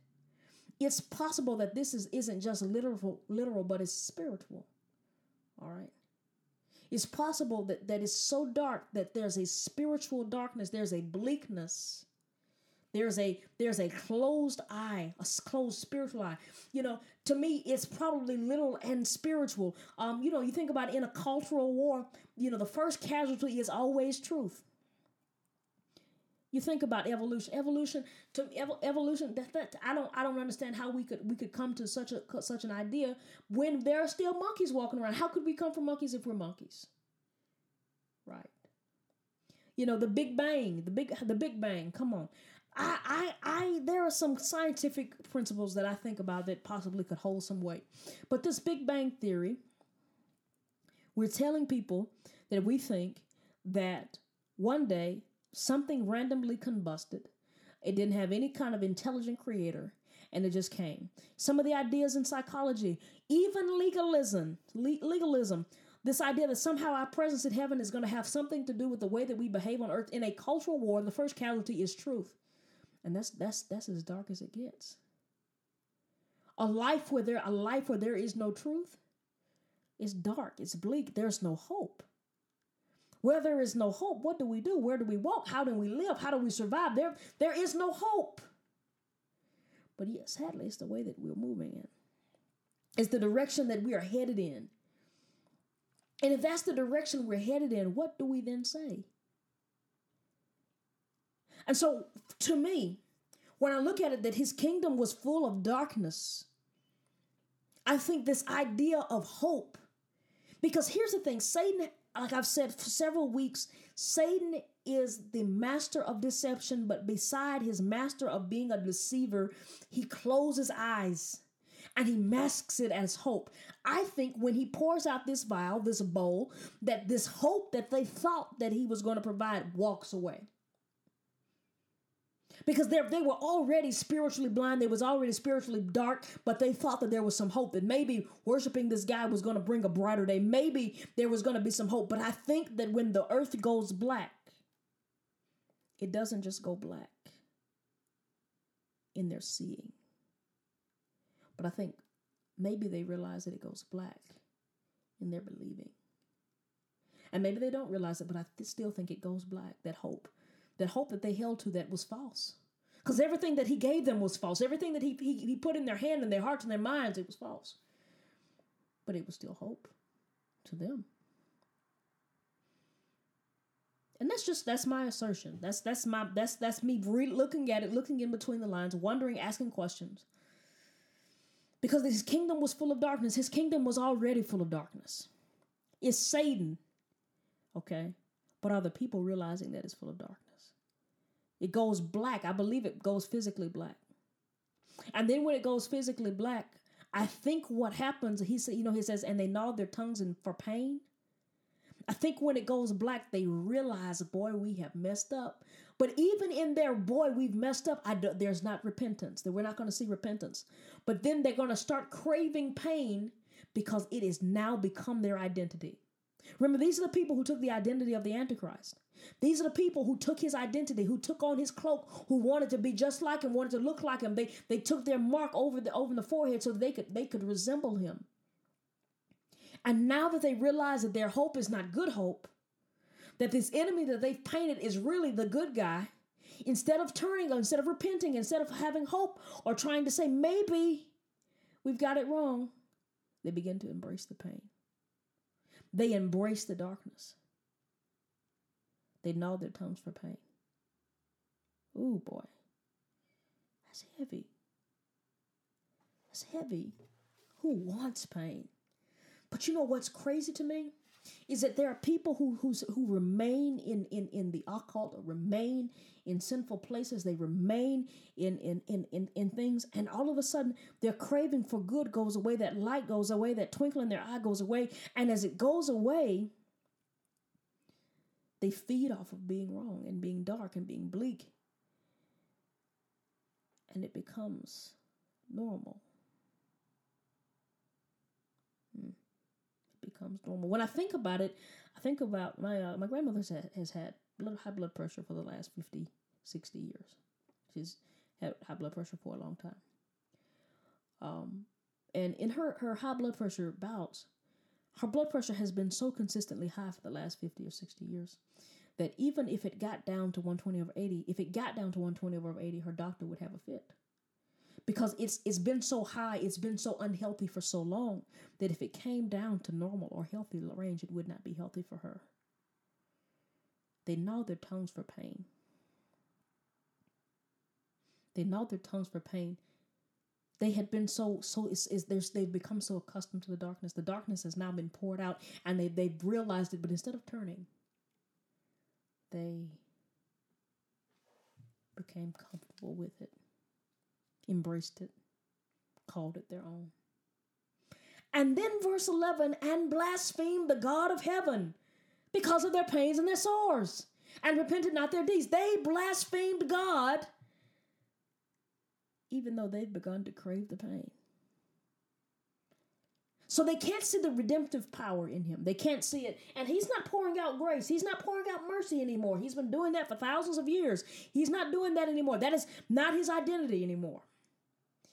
Speaker 1: it's possible that this is, isn't just literal, literal, but it's spiritual. All right. It's possible that, that it's so dark that there's a spiritual darkness, there's a bleakness. There's a there's a closed eye, a closed spiritual eye. You know, to me, it's probably literal and spiritual. Um, you know, you think about in a cultural war, you know, the first casualty is always truth. You think about evolution. Evolution to ev- evolution. That, that I don't I don't understand how we could we could come to such a such an idea when there are still monkeys walking around. How could we come from monkeys if we're monkeys? Right. You know the Big Bang. The big the Big Bang. Come on. I, I, I, there are some scientific principles that I think about that possibly could hold some weight. But this Big Bang Theory, we're telling people that we think that one day something randomly combusted. It didn't have any kind of intelligent creator, and it just came. Some of the ideas in psychology, even legalism, le- legalism, this idea that somehow our presence in heaven is going to have something to do with the way that we behave on earth in a cultural war, the first casualty is truth. And that's that's that's as dark as it gets. A life where there a life where there is no truth is dark, it's bleak, there's no hope. Where there is no hope, what do we do? Where do we walk? How do we live? How do we survive? There, there is no hope. But yes, sadly, it's the way that we're moving in. It's the direction that we are headed in. And if that's the direction we're headed in, what do we then say? And so, to me, when I look at it, that his kingdom was full of darkness, I think this idea of hope, because here's the thing Satan, like I've said for several weeks, Satan is the master of deception, but beside his master of being a deceiver, he closes eyes and he masks it as hope. I think when he pours out this vial, this bowl, that this hope that they thought that he was going to provide walks away. Because they they were already spiritually blind, they was already spiritually dark, but they thought that there was some hope that maybe worshiping this guy was going to bring a brighter day. Maybe there was going to be some hope. But I think that when the earth goes black, it doesn't just go black in their seeing. But I think maybe they realize that it goes black in their believing. And maybe they don't realize it, but I still think it goes black. That hope, that hope that they held to that was false. Because everything that he gave them was false. Everything that he, he, he put in their hand and their hearts and their minds, it was false. But it was still hope to them. And that's just that's my assertion. That's that's my that's that's me re- looking at it, looking in between the lines, wondering, asking questions because his kingdom was full of darkness. His kingdom was already full of darkness. It's Satan, okay? But are the people realizing that it's full of darkness? It goes black. I believe it goes physically black. And then when it goes physically black, I think what happens, he said, you know, he says, and they gnaw their tongues in, for pain. I think when it goes black, they realize, boy, we have messed up. But even in their boy, we've messed up. I do, there's not repentance. That we're not going to see repentance. But then they're going to start craving pain because it has now become their identity. Remember, these are the people who took the identity of the Antichrist. These are the people who took his identity, who took on his cloak, who wanted to be just like him, wanted to look like him. They they took their mark over the over the forehead so they could they could resemble him. And now that they realize that their hope is not good hope, that this enemy that they've painted is really the good guy, instead of turning, instead of repenting, instead of having hope or trying to say, maybe we've got it wrong, they begin to embrace the pain. They embrace the darkness. They gnaw their tongues for pain. Ooh, boy. That's heavy. That's heavy. Who wants pain? But you know what's crazy to me? Is that there are people who who remain in, in, in the occult remain in sinful places. They remain in, in, in, in, in things, and all of a sudden their craving for good goes away, that light goes away, that twinkle in their eye goes away. And as it goes away, they feed off of being wrong and being dark and being bleak. And it becomes normal. Becomes normal. When I think about it, I think about my uh, my grandmother has had, blood, high blood pressure for the last 50, 60 years. She's had high blood pressure for a long time. Um, and in her, her high blood pressure bouts, her blood pressure has been so consistently high for the last 50 or 60 years that even if it got down to 120 over 80, if it got down to 120 over 80, her doctor would have a fit because it's it's been so high, it's been so unhealthy for so long that if it came down to normal or healthy range, it would not be healthy for her. They gnaw their tongues for pain. They gnaw their tongues for pain. They had been so so there's they've become so accustomed to the darkness. The darkness has now been poured out, and they they've realized it. But instead of turning, they became comfortable with it embraced it, called it their own. And then verse 11, and blasphemed the God of heaven because of their pains and their sores. and repented not their deeds. They blasphemed God, even though they've begun to crave the pain. So they can't see the redemptive power in him. They can't see it. And he's not pouring out grace. He's not pouring out mercy anymore. He's been doing that for thousands of years. He's not doing that anymore. That is not his identity anymore.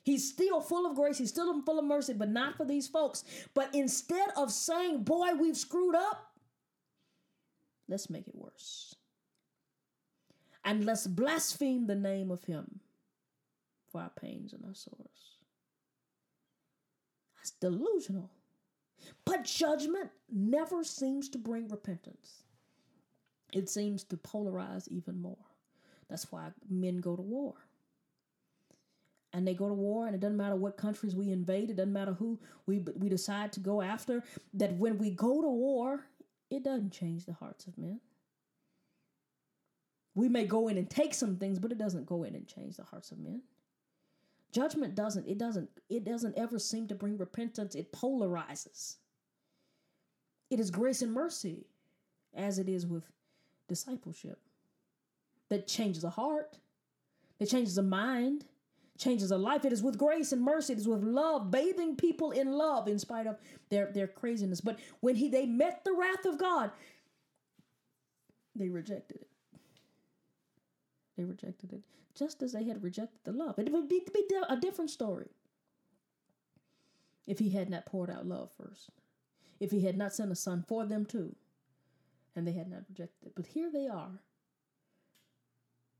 Speaker 1: He's still full of grace. He's still full of mercy, but not for these folks. But instead of saying, boy, we've screwed up, let's make it worse. And let's blaspheme the name of him for our pains and our sores. That's delusional. But judgment never seems to bring repentance. It seems to polarize even more. That's why men go to war. And they go to war, and it doesn't matter what countries we invade, it doesn't matter who we, we decide to go after, that when we go to war, it doesn't change the hearts of men. We may go in and take some things, but it doesn't go in and change the hearts of men. Judgment doesn't, it doesn't, it doesn't ever seem to bring repentance. It polarizes. It is grace and mercy, as it is with discipleship, that changes a heart, that changes a mind, changes a life. It is with grace and mercy. It is with love, bathing people in love in spite of their, their craziness. But when he they met the wrath of God, they rejected it. They rejected it just as they had rejected the love. It would be, be a different story if he had not poured out love first, if he had not sent a son for them too, and they had not rejected it. But here they are,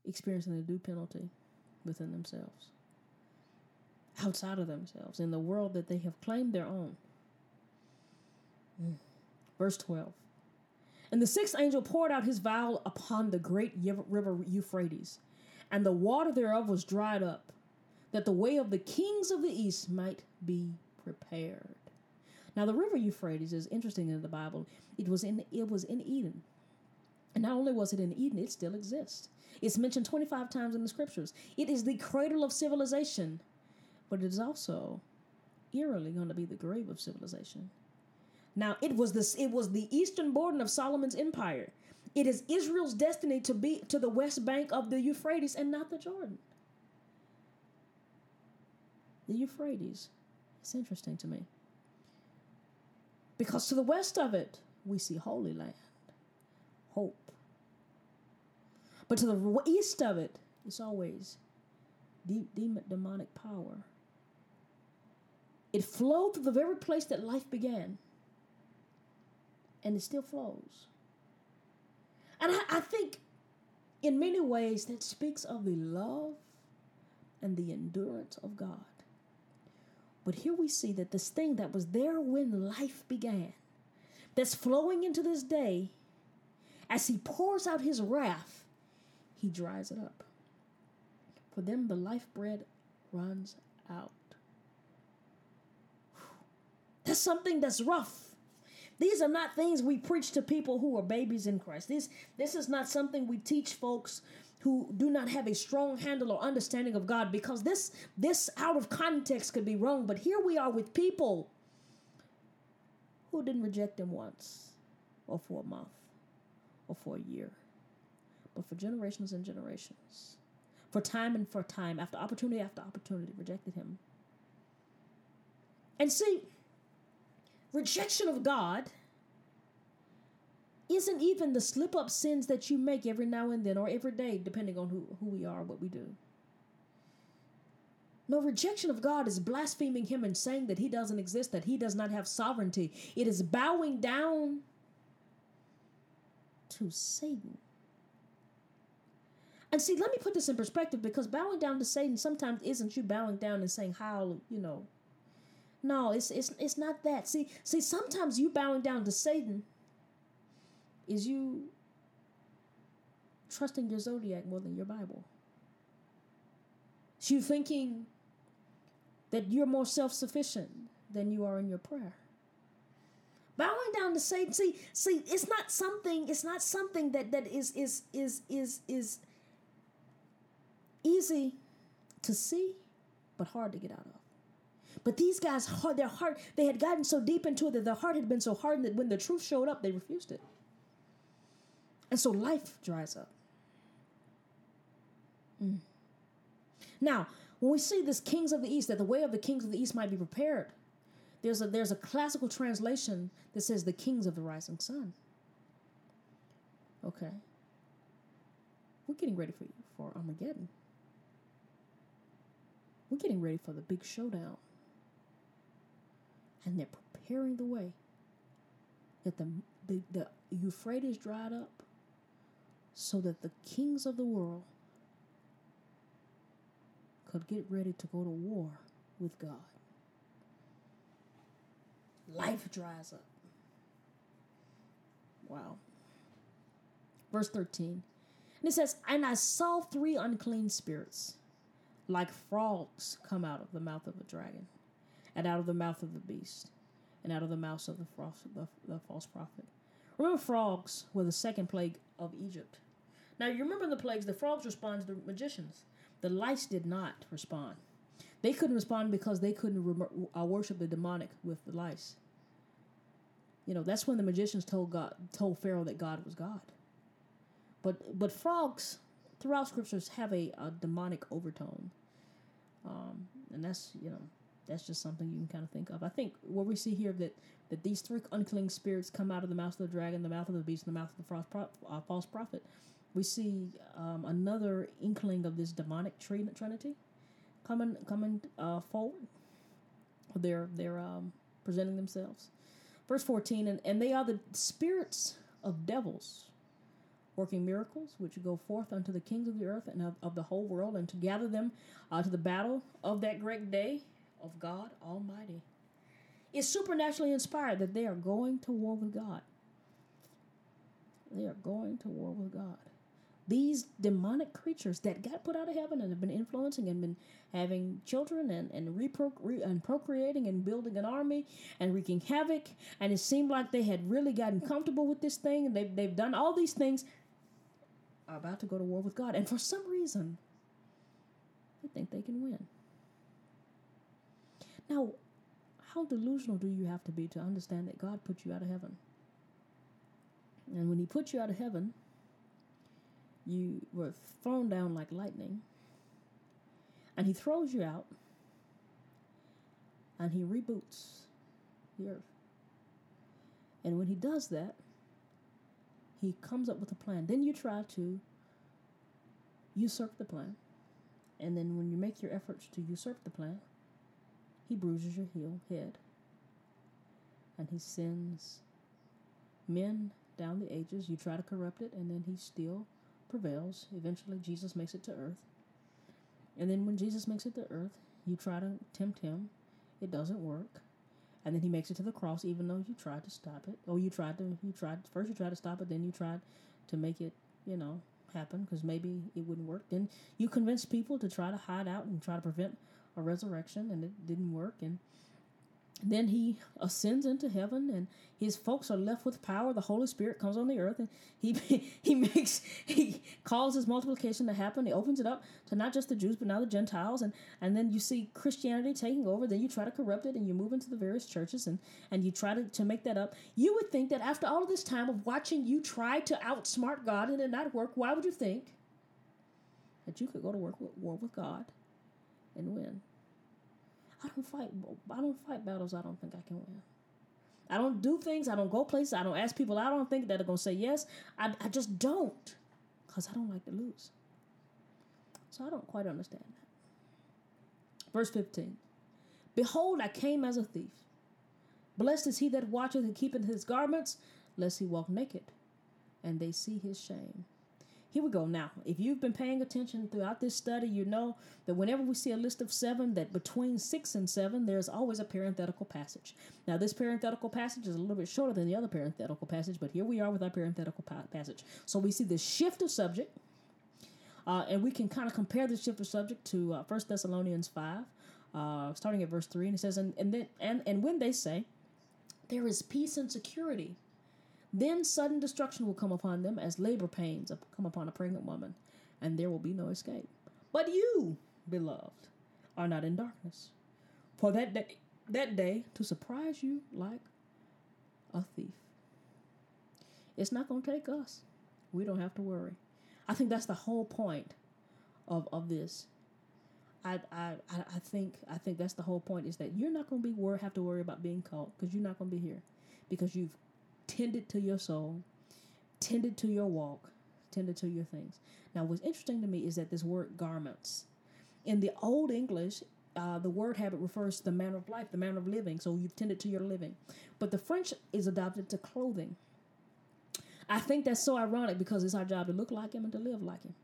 Speaker 1: experiencing a due penalty within themselves, outside of themselves, in the world that they have claimed their own. Mm. Verse 12. And the sixth angel poured out his vial upon the great river Euphrates, and the water thereof was dried up, that the way of the kings of the east might be prepared. Now the river Euphrates is interesting in the Bible. It was in it was in Eden. And not only was it in Eden, it still exists. It's mentioned 25 times in the scriptures. It is the cradle of civilization, but it is also eerily going to be the grave of civilization. Now it was this it was the eastern border of Solomon's empire. It is Israel's destiny to be to the west bank of the Euphrates and not the Jordan. The Euphrates. It's interesting to me. Because to the west of it, we see Holy Land, hope. But to the east of it, it's always deep, demonic power. It flowed through the very place that life began, and it still flows. And I, I think in many ways that speaks of the love and the endurance of God. But here we see that this thing that was there when life began, that's flowing into this day, as he pours out his wrath, he dries it up. For them, the life bread runs out. That's something that's rough. These are not things we preach to people who are babies in Christ. This this is not something we teach folks who do not have a strong handle or understanding of God because this this out of context could be wrong, but here we are with people who didn't reject him once or for a month or for a year, but for generations and generations. For time and for time, after opportunity after opportunity, rejected him. And see, rejection of God isn't even the slip up sins that you make every now and then or every day, depending on who, who we are, what we do. No, rejection of God is blaspheming Him and saying that He doesn't exist, that He does not have sovereignty. It is bowing down to Satan. And see, let me put this in perspective because bowing down to Satan sometimes isn't you bowing down and saying, How, you know, no, it's it's it's not that. See, see, sometimes you bowing down to Satan is you trusting your zodiac more than your Bible. It's you thinking that you're more self-sufficient than you are in your prayer. Bowing down to Satan, see, see, it's not something, it's not something that that is is is is is easy to see, but hard to get out of. But these guys, their heart, they had gotten so deep into it that their heart had been so hardened that when the truth showed up, they refused it. And so life dries up. Mm. Now, when we see this kings of the east, that the way of the kings of the east might be prepared, there's a there's a classical translation that says the kings of the rising sun. Okay. We're getting ready for you for Armageddon. We're getting ready for the big showdown. And they're preparing the way that the, the, the Euphrates dried up so that the kings of the world could get ready to go to war with God. Life dries up. Wow. Verse 13. And it says, And I saw three unclean spirits, like frogs, come out of the mouth of a dragon, and out of the mouth of the beast, and out of the mouth of the, false, the, the false prophet. Remember, frogs were the second plague of Egypt. Now, you remember the plagues, the frogs respond to the magicians. The lice did not respond. They couldn't respond because they couldn't re- uh, worship the demonic with the lice. You know, that's when the magicians told God, told Pharaoh that God was God. But but frogs throughout scriptures have a, a demonic overtone, um, and that's you know that's just something you can kind of think of. I think what we see here that that these three unclean spirits come out of the mouth of the dragon, the mouth of the beast, and the mouth of the false, pro- uh, false prophet. We see um, another inkling of this demonic trinity coming coming uh, forward. They're they're um, presenting themselves. Verse fourteen, and, and they are the spirits of devils working miracles, which go forth unto the kings of the earth and of, of the whole world, and to gather them uh, to the battle of that great day of God Almighty. It's supernaturally inspired that they are going to war with God. They are going to war with God. These demonic creatures that got put out of heaven and have been influencing and been having children and and, repro- re- and procreating and building an army and wreaking havoc, and it seemed like they had really gotten comfortable with this thing and they've, they've done all these things are about to go to war with God. And for some reason, they think they can win. Now, how delusional do you have to be to understand that God put you out of heaven? And when He put you out of heaven, you were thrown down like lightning, and He throws you out, and He reboots the earth. And when He does that, he comes up with a plan. Then you try to usurp the plan. And then when you make your efforts to usurp the plan, he bruises your heel head. And he sends men down the ages. You try to corrupt it, and then he still prevails. Eventually, Jesus makes it to earth. And then when Jesus makes it to earth, you try to tempt him. It doesn't work and then he makes it to the cross even though you tried to stop it Oh, you tried to you tried first you tried to stop it then you tried to make it you know happen because maybe it wouldn't work then you convince people to try to hide out and try to prevent a resurrection and it didn't work. And then he ascends into heaven and his folks are left with power. The holy spirit comes on the earth and he he makes he causes multiplication to happen. He opens it up to not just the jews but now the gentiles. And and then you see christianity taking over. Then you try to corrupt it and you move into the various churches and and you try to, to make that up. You would think that after all this time of watching you try to outsmart god and it not work why would you think that you could go to work with, war with god and win I don't fight. I don't fight battles. I don't think I can win. I don't do things. I don't go places. I don't ask people. I don't think that are gonna say yes. I, I just don't, cause I don't like to lose. So I don't quite understand that. Verse fifteen. Behold, I came as a thief. Blessed is he that watcheth and keepeth his garments, lest he walk naked, and they see his shame. Here we go. Now, if you've been paying attention throughout this study, you know that whenever we see a list of seven, that between six and seven, there's always a parenthetical passage. Now, this parenthetical passage is a little bit shorter than the other parenthetical passage, but here we are with our parenthetical pa- passage. So we see the shift of subject, uh, and we can kind of compare the shift of subject to uh, 1 Thessalonians 5, uh, starting at verse 3, and it says, and, and, then, and, and when they say, there is peace and security then sudden destruction will come upon them as labor pains come upon a pregnant woman, and there will be no escape. But you, beloved, are not in darkness, for that day, that day to surprise you like a thief. It's not going to take us We don't have to worry. I think that's the whole point of of this. I, I, I think I think that's the whole point is that you're not going to be wor- have to worry about being caught because you're not going to be here because you've tended to your soul, tended to your walk, tended to your things. Now, what's interesting to me is that this word garments in the Old English, uh, the word habit refers to the manner of life, the manner of living. So you've tended to your living, but the French is adopted to clothing. I think that's so ironic because it's our job to look like him and to live like him.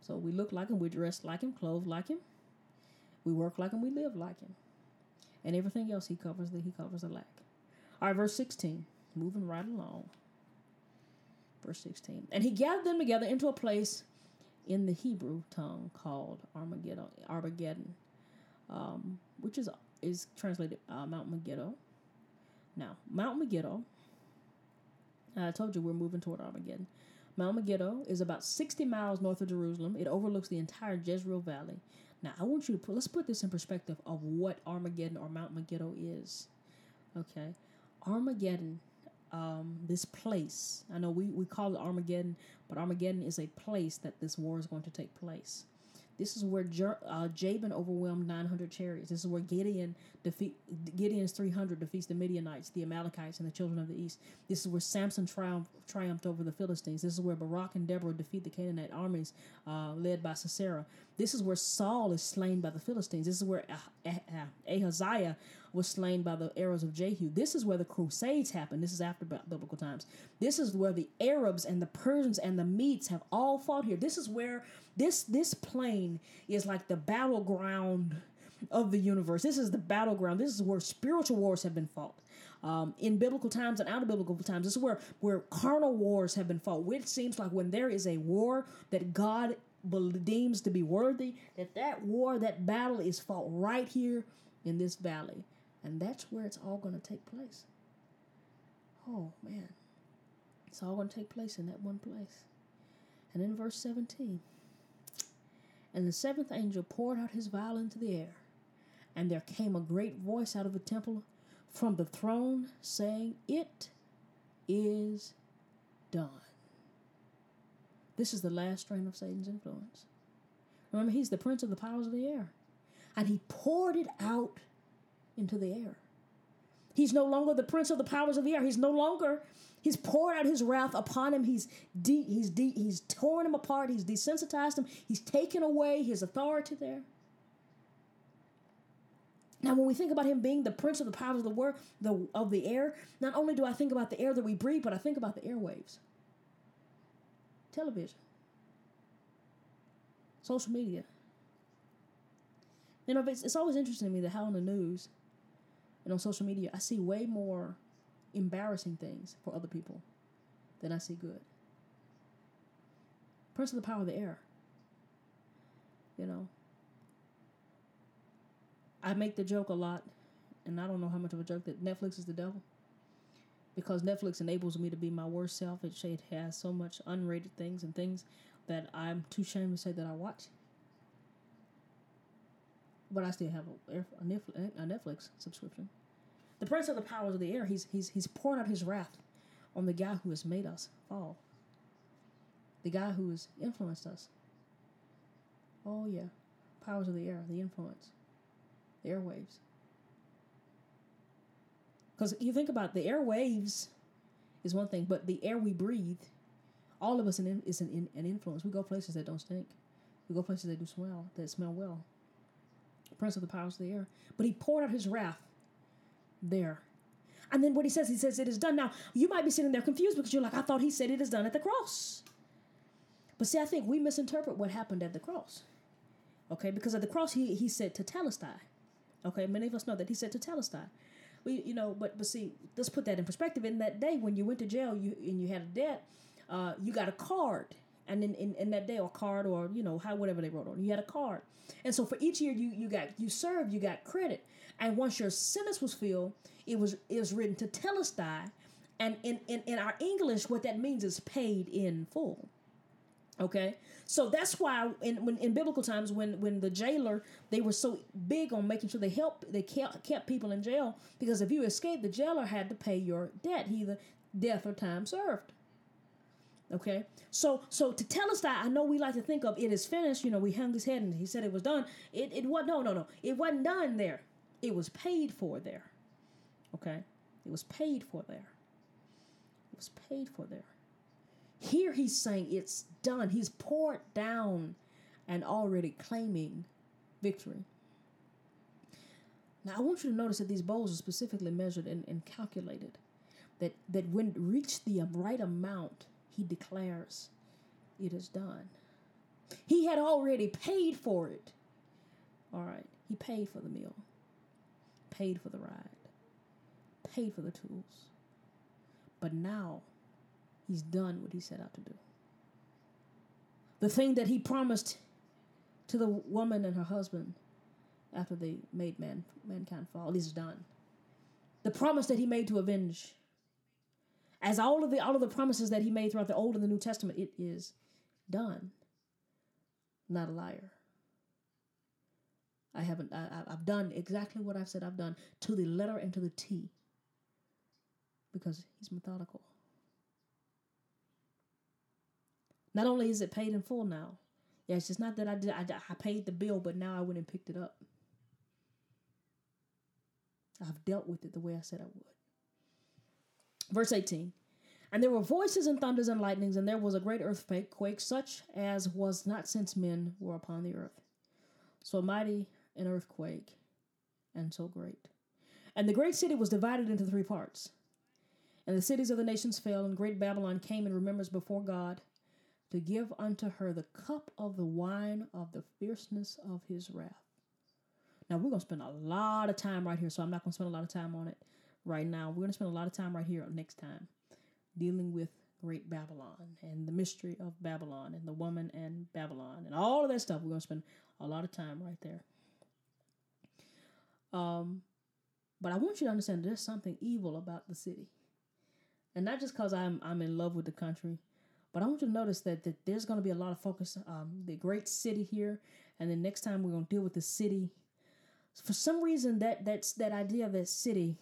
Speaker 1: So we look like him, we dress like him, clothe like him, we work like him, we live like him. And everything else he covers that he covers the lack. All right, verse 16. Moving right along. Verse 16. And he gathered them together into a place in the Hebrew tongue called Armageddon, Armageddon um, which is is translated uh, Mount Megiddo. Now, Mount Megiddo, I told you we're moving toward Armageddon. Mount Megiddo is about 60 miles north of Jerusalem. It overlooks the entire Jezreel Valley. Now, I want you to put, let's put this in perspective of what Armageddon or Mount Megiddo is. Okay. Armageddon, um, this place, I know we, we call it Armageddon, but Armageddon is a place that this war is going to take place. This is where Jer- uh, Jabin overwhelmed 900 chariots. This is where Gideon defeat Gideon's 300 defeats the Midianites, the Amalekites, and the children of the east. This is where Samson triumph, triumphed over the Philistines. This is where Barak and Deborah defeat the Canaanite armies uh, led by Sisera. This is where Saul is slain by the Philistines. This is where ah- ah- ah- Ahaziah was slain by the arrows of Jehu. This is where the Crusades happened. This is after biblical times. This is where the Arabs and the Persians and the Medes have all fought here. This is where this this plain is like the battleground of the universe. This is the battleground. This is where spiritual wars have been fought. Um, in biblical times and out of biblical times, this is where where carnal wars have been fought. Which seems like when there is a war that God deems to be worthy, that that war, that battle is fought right here in this valley, and that's where it's all going to take place. Oh man, it's all going to take place in that one place. And in verse seventeen. And the seventh angel poured out his vial into the air, and there came a great voice out of the temple from the throne saying, It is done. This is the last strain of Satan's influence. Remember, he's the prince of the powers of the air. And he poured it out into the air. He's no longer the prince of the powers of the air. He's no longer He's poured out his wrath upon him. He's de- he's de- he's torn him apart. He's desensitized him. He's taken away his authority there. Now, when we think about him being the prince of the powers of the the of the air, not only do I think about the air that we breathe, but I think about the airwaves, television, social media. You know, it's, it's always interesting to me that how in the news and on social media, I see way more embarrassing things for other people than I see good. Prince of the power of the air. You know. I make the joke a lot, and I don't know how much of a joke that Netflix is the devil. Because Netflix enables me to be my worst self. It, it has so much unrated things and things that I'm too ashamed to say that I watch. But I still have a, a Netflix subscription. The prince of the powers of the air, he's, he's, he's poured out his wrath on the guy who has made us fall, the guy who has influenced us. Oh, yeah. Powers of the air, the influence, the airwaves. Because you think about it, the airwaves is one thing, but the air we breathe, all of us in, is an, an influence. We go places that don't stink. We go places that do smell, that smell well. Prince of the powers of the air. But he poured out his wrath there. And then what he says, he says, it is done. Now, you might be sitting there confused because you're like, I thought he said it is done at the cross. But see, I think we misinterpret what happened at the cross. Okay, because at the cross, he, he said tetelestai. Okay, many of us know that he said tetelestai. We, you know, but but see, let's put that in perspective. In that day, when you went to jail, you and you had a debt, uh, you got a card, and in, in, in that day, or card, or you know, how whatever they wrote on, you had a card, and so for each year you you got you served, you got credit, and once your sentence was filled, it was it was written to tetelestai. And in, in, in our English, what that means is paid in full. Okay, so that's why in when in biblical times, when when the jailer they were so big on making sure they helped they kept kept people in jail because if you escaped, the jailer had to pay your debt, either death or time served. Okay, so so tetelestai, I know we like to think of it is finished. You know, we hung his head and he said it was done. It it was no no no. It wasn't done there. It was paid for there. Okay, it was paid for there. It was paid for there. Here he's saying it's done. He's poured down and already claiming victory. Now I want you to notice that these bowls are specifically measured and, and calculated. That that when reached the right amount he declares, It is done. He had already paid for it. All right. He paid for the meal, paid for the ride, paid for the tools. But now he's done what he set out to do. The thing that he promised to the woman and her husband after they made man, mankind fall is done. The promise that he made to avenge as all of the all of the promises that he made throughout the Old and the New Testament, it is done. Not a liar. I haven't. I, I've done exactly what I've said I've done to the letter and to the T. Because he's methodical. Not only is it paid in full now, yeah, it's just not that I did. I, I paid the bill, but now I went and picked it up. I've dealt with it the way I said I would. Verse 18 And there were voices and thunders and lightnings, and there was a great earthquake, such as was not since men were upon the earth. So mighty an earthquake, and so great. And the great city was divided into three parts. And the cities of the nations fell, and great Babylon came in remembrance before God to give unto her the cup of the wine of the fierceness of his wrath. Now, we're going to spend a lot of time right here, so I'm not going to spend a lot of time on it right now. We're going to spend a lot of time right here next time dealing with Great Babylon and the mystery of Babylon and the woman and Babylon and all of that stuff. We're going to spend a lot of time right there. Um, but I want you to understand there's something evil about the city, and not just because I'm I'm in love with the country, but I want you to notice that, that there's going to be a lot of focus um, the great city here, and then next time we're going to deal with the city. For some reason, that that's that idea of that city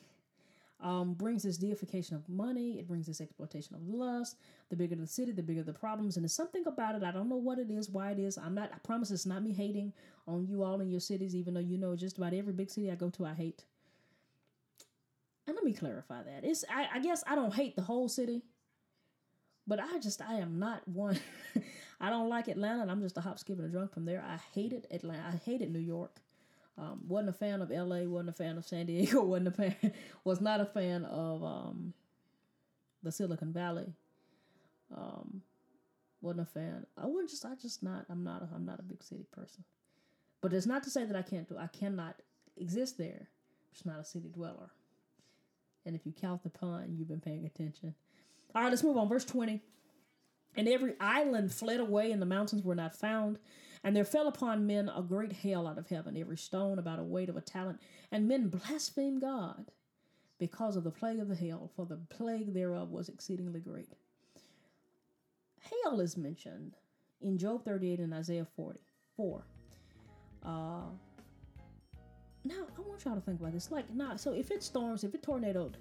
Speaker 1: um, brings this deification of money. It brings this exploitation of lust. The bigger the city, the bigger the problems. And there's something about it. I don't know what it is, why it is. I'm not. I promise it's not me hating on you all in your cities, even though you know just about every big city I go to, I hate. And let me clarify that. It's. I, I guess I don't hate the whole city. But I just I am not one. I don't like Atlanta. And I'm just a hop, skip, and a drunk from there. I hated Atlanta. I hated New York. Um, wasn't a fan of L.A. wasn't a fan of San Diego. wasn't a fan. Was not a fan of um, the Silicon Valley. Um, wasn't a fan. I wouldn't just. I just not. I'm not. A, I'm not a big city person. But it's not to say that I can't do. I cannot exist there. I'm just not a city dweller. And if you count the pun, you've been paying attention. All right, let's move on. Verse twenty. And every island fled away, and the mountains were not found. And there fell upon men a great hail out of heaven, every stone about a weight of a talent. And men blasphemed God because of the plague of the hail, for the plague thereof was exceedingly great. Hail is mentioned in Job 38 and Isaiah 44. Uh, now, I want y'all to think about this. Like, now, so if it storms, if it tornadoed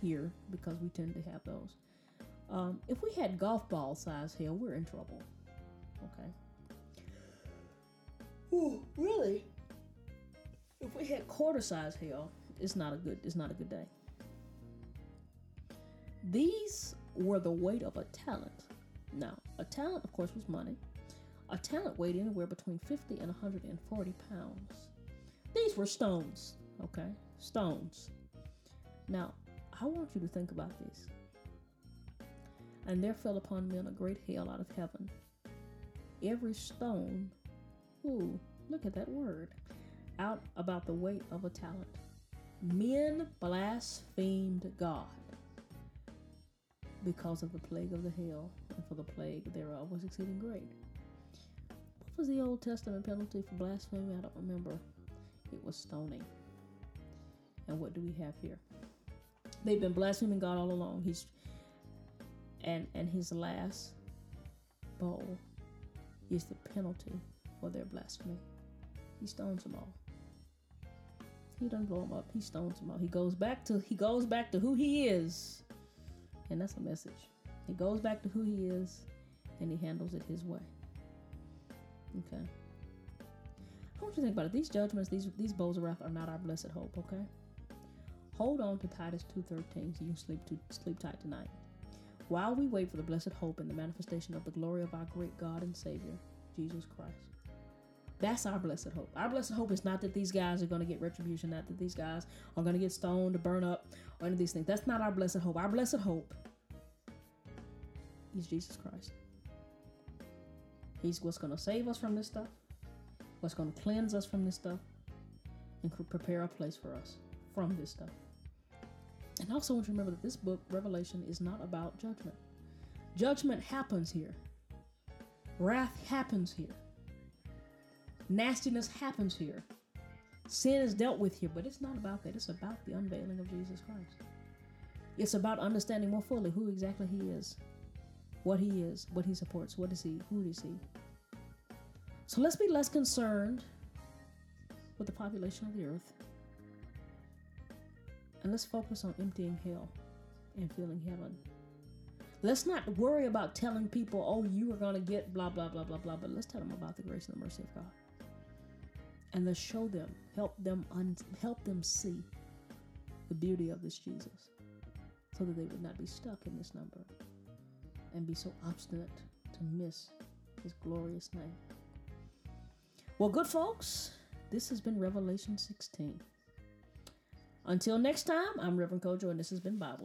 Speaker 1: here, because we tend to have those, um, if we had golf ball size hail, we're in trouble. Okay. Ooh, really? If we had quarter size hail, it's not a good it's not a good day. These were the weight of a talent. Now, a talent, of course, was money. A talent weighed anywhere between 50 and 140 pounds. These were stones, okay? Stones. Now, I want you to think about this. And there fell upon men a great hail out of heaven. Every stone Ooh, look at that word. Out about the weight of a talent. Men blasphemed God because of the plague of the hail, and for the plague thereof was exceeding great. What was the Old Testament penalty for blasphemy? I don't remember. It was stoning. And what do we have here? They've been blaspheming God all along. He's and and his last bowl is the penalty for their blasphemy. He stones them all. He doesn't blow them up. He stones them all. He goes back to he goes back to who he is, and that's a message. He goes back to who he is and he handles it his way. Okay. I want you to think about it. These judgments, these these bowls of wrath are not our blessed hope, okay? Hold on to Titus 2.13 so you can sleep, to, sleep tight tonight. While we wait for the blessed hope and the manifestation of the glory of our great God and Savior, Jesus Christ. That's our blessed hope. Our blessed hope is not that these guys are going to get retribution, not that these guys are going to get stoned burn up or any of these things. That's not our blessed hope. Our blessed hope is Jesus Christ. He's what's going to save us from this stuff, what's going to cleanse us from this stuff, and prepare a place for us from this stuff. And also want you to remember that this book, Revelation, is not about judgment. Judgment happens here. Wrath happens here. Nastiness happens here. Sin is dealt with here, but it's not about that. It's about the unveiling of Jesus Christ. It's about understanding more fully who exactly He is, what He is, what He supports, what is He, who is He. So let's be less concerned with the population of the earth and let's focus on emptying hell and filling heaven. Let's not worry about telling people, oh, you are going to get blah, blah, blah, blah, blah, but let's tell them about the grace and the mercy of God. And let's show them, help them, un- help them see the beauty of this Jesus so that they would not be stuck in this number and be so obstinate to miss his glorious name. Well, good folks, this has been Revelation 16. Until next time, I'm Reverend Kojo, and this has been Bible.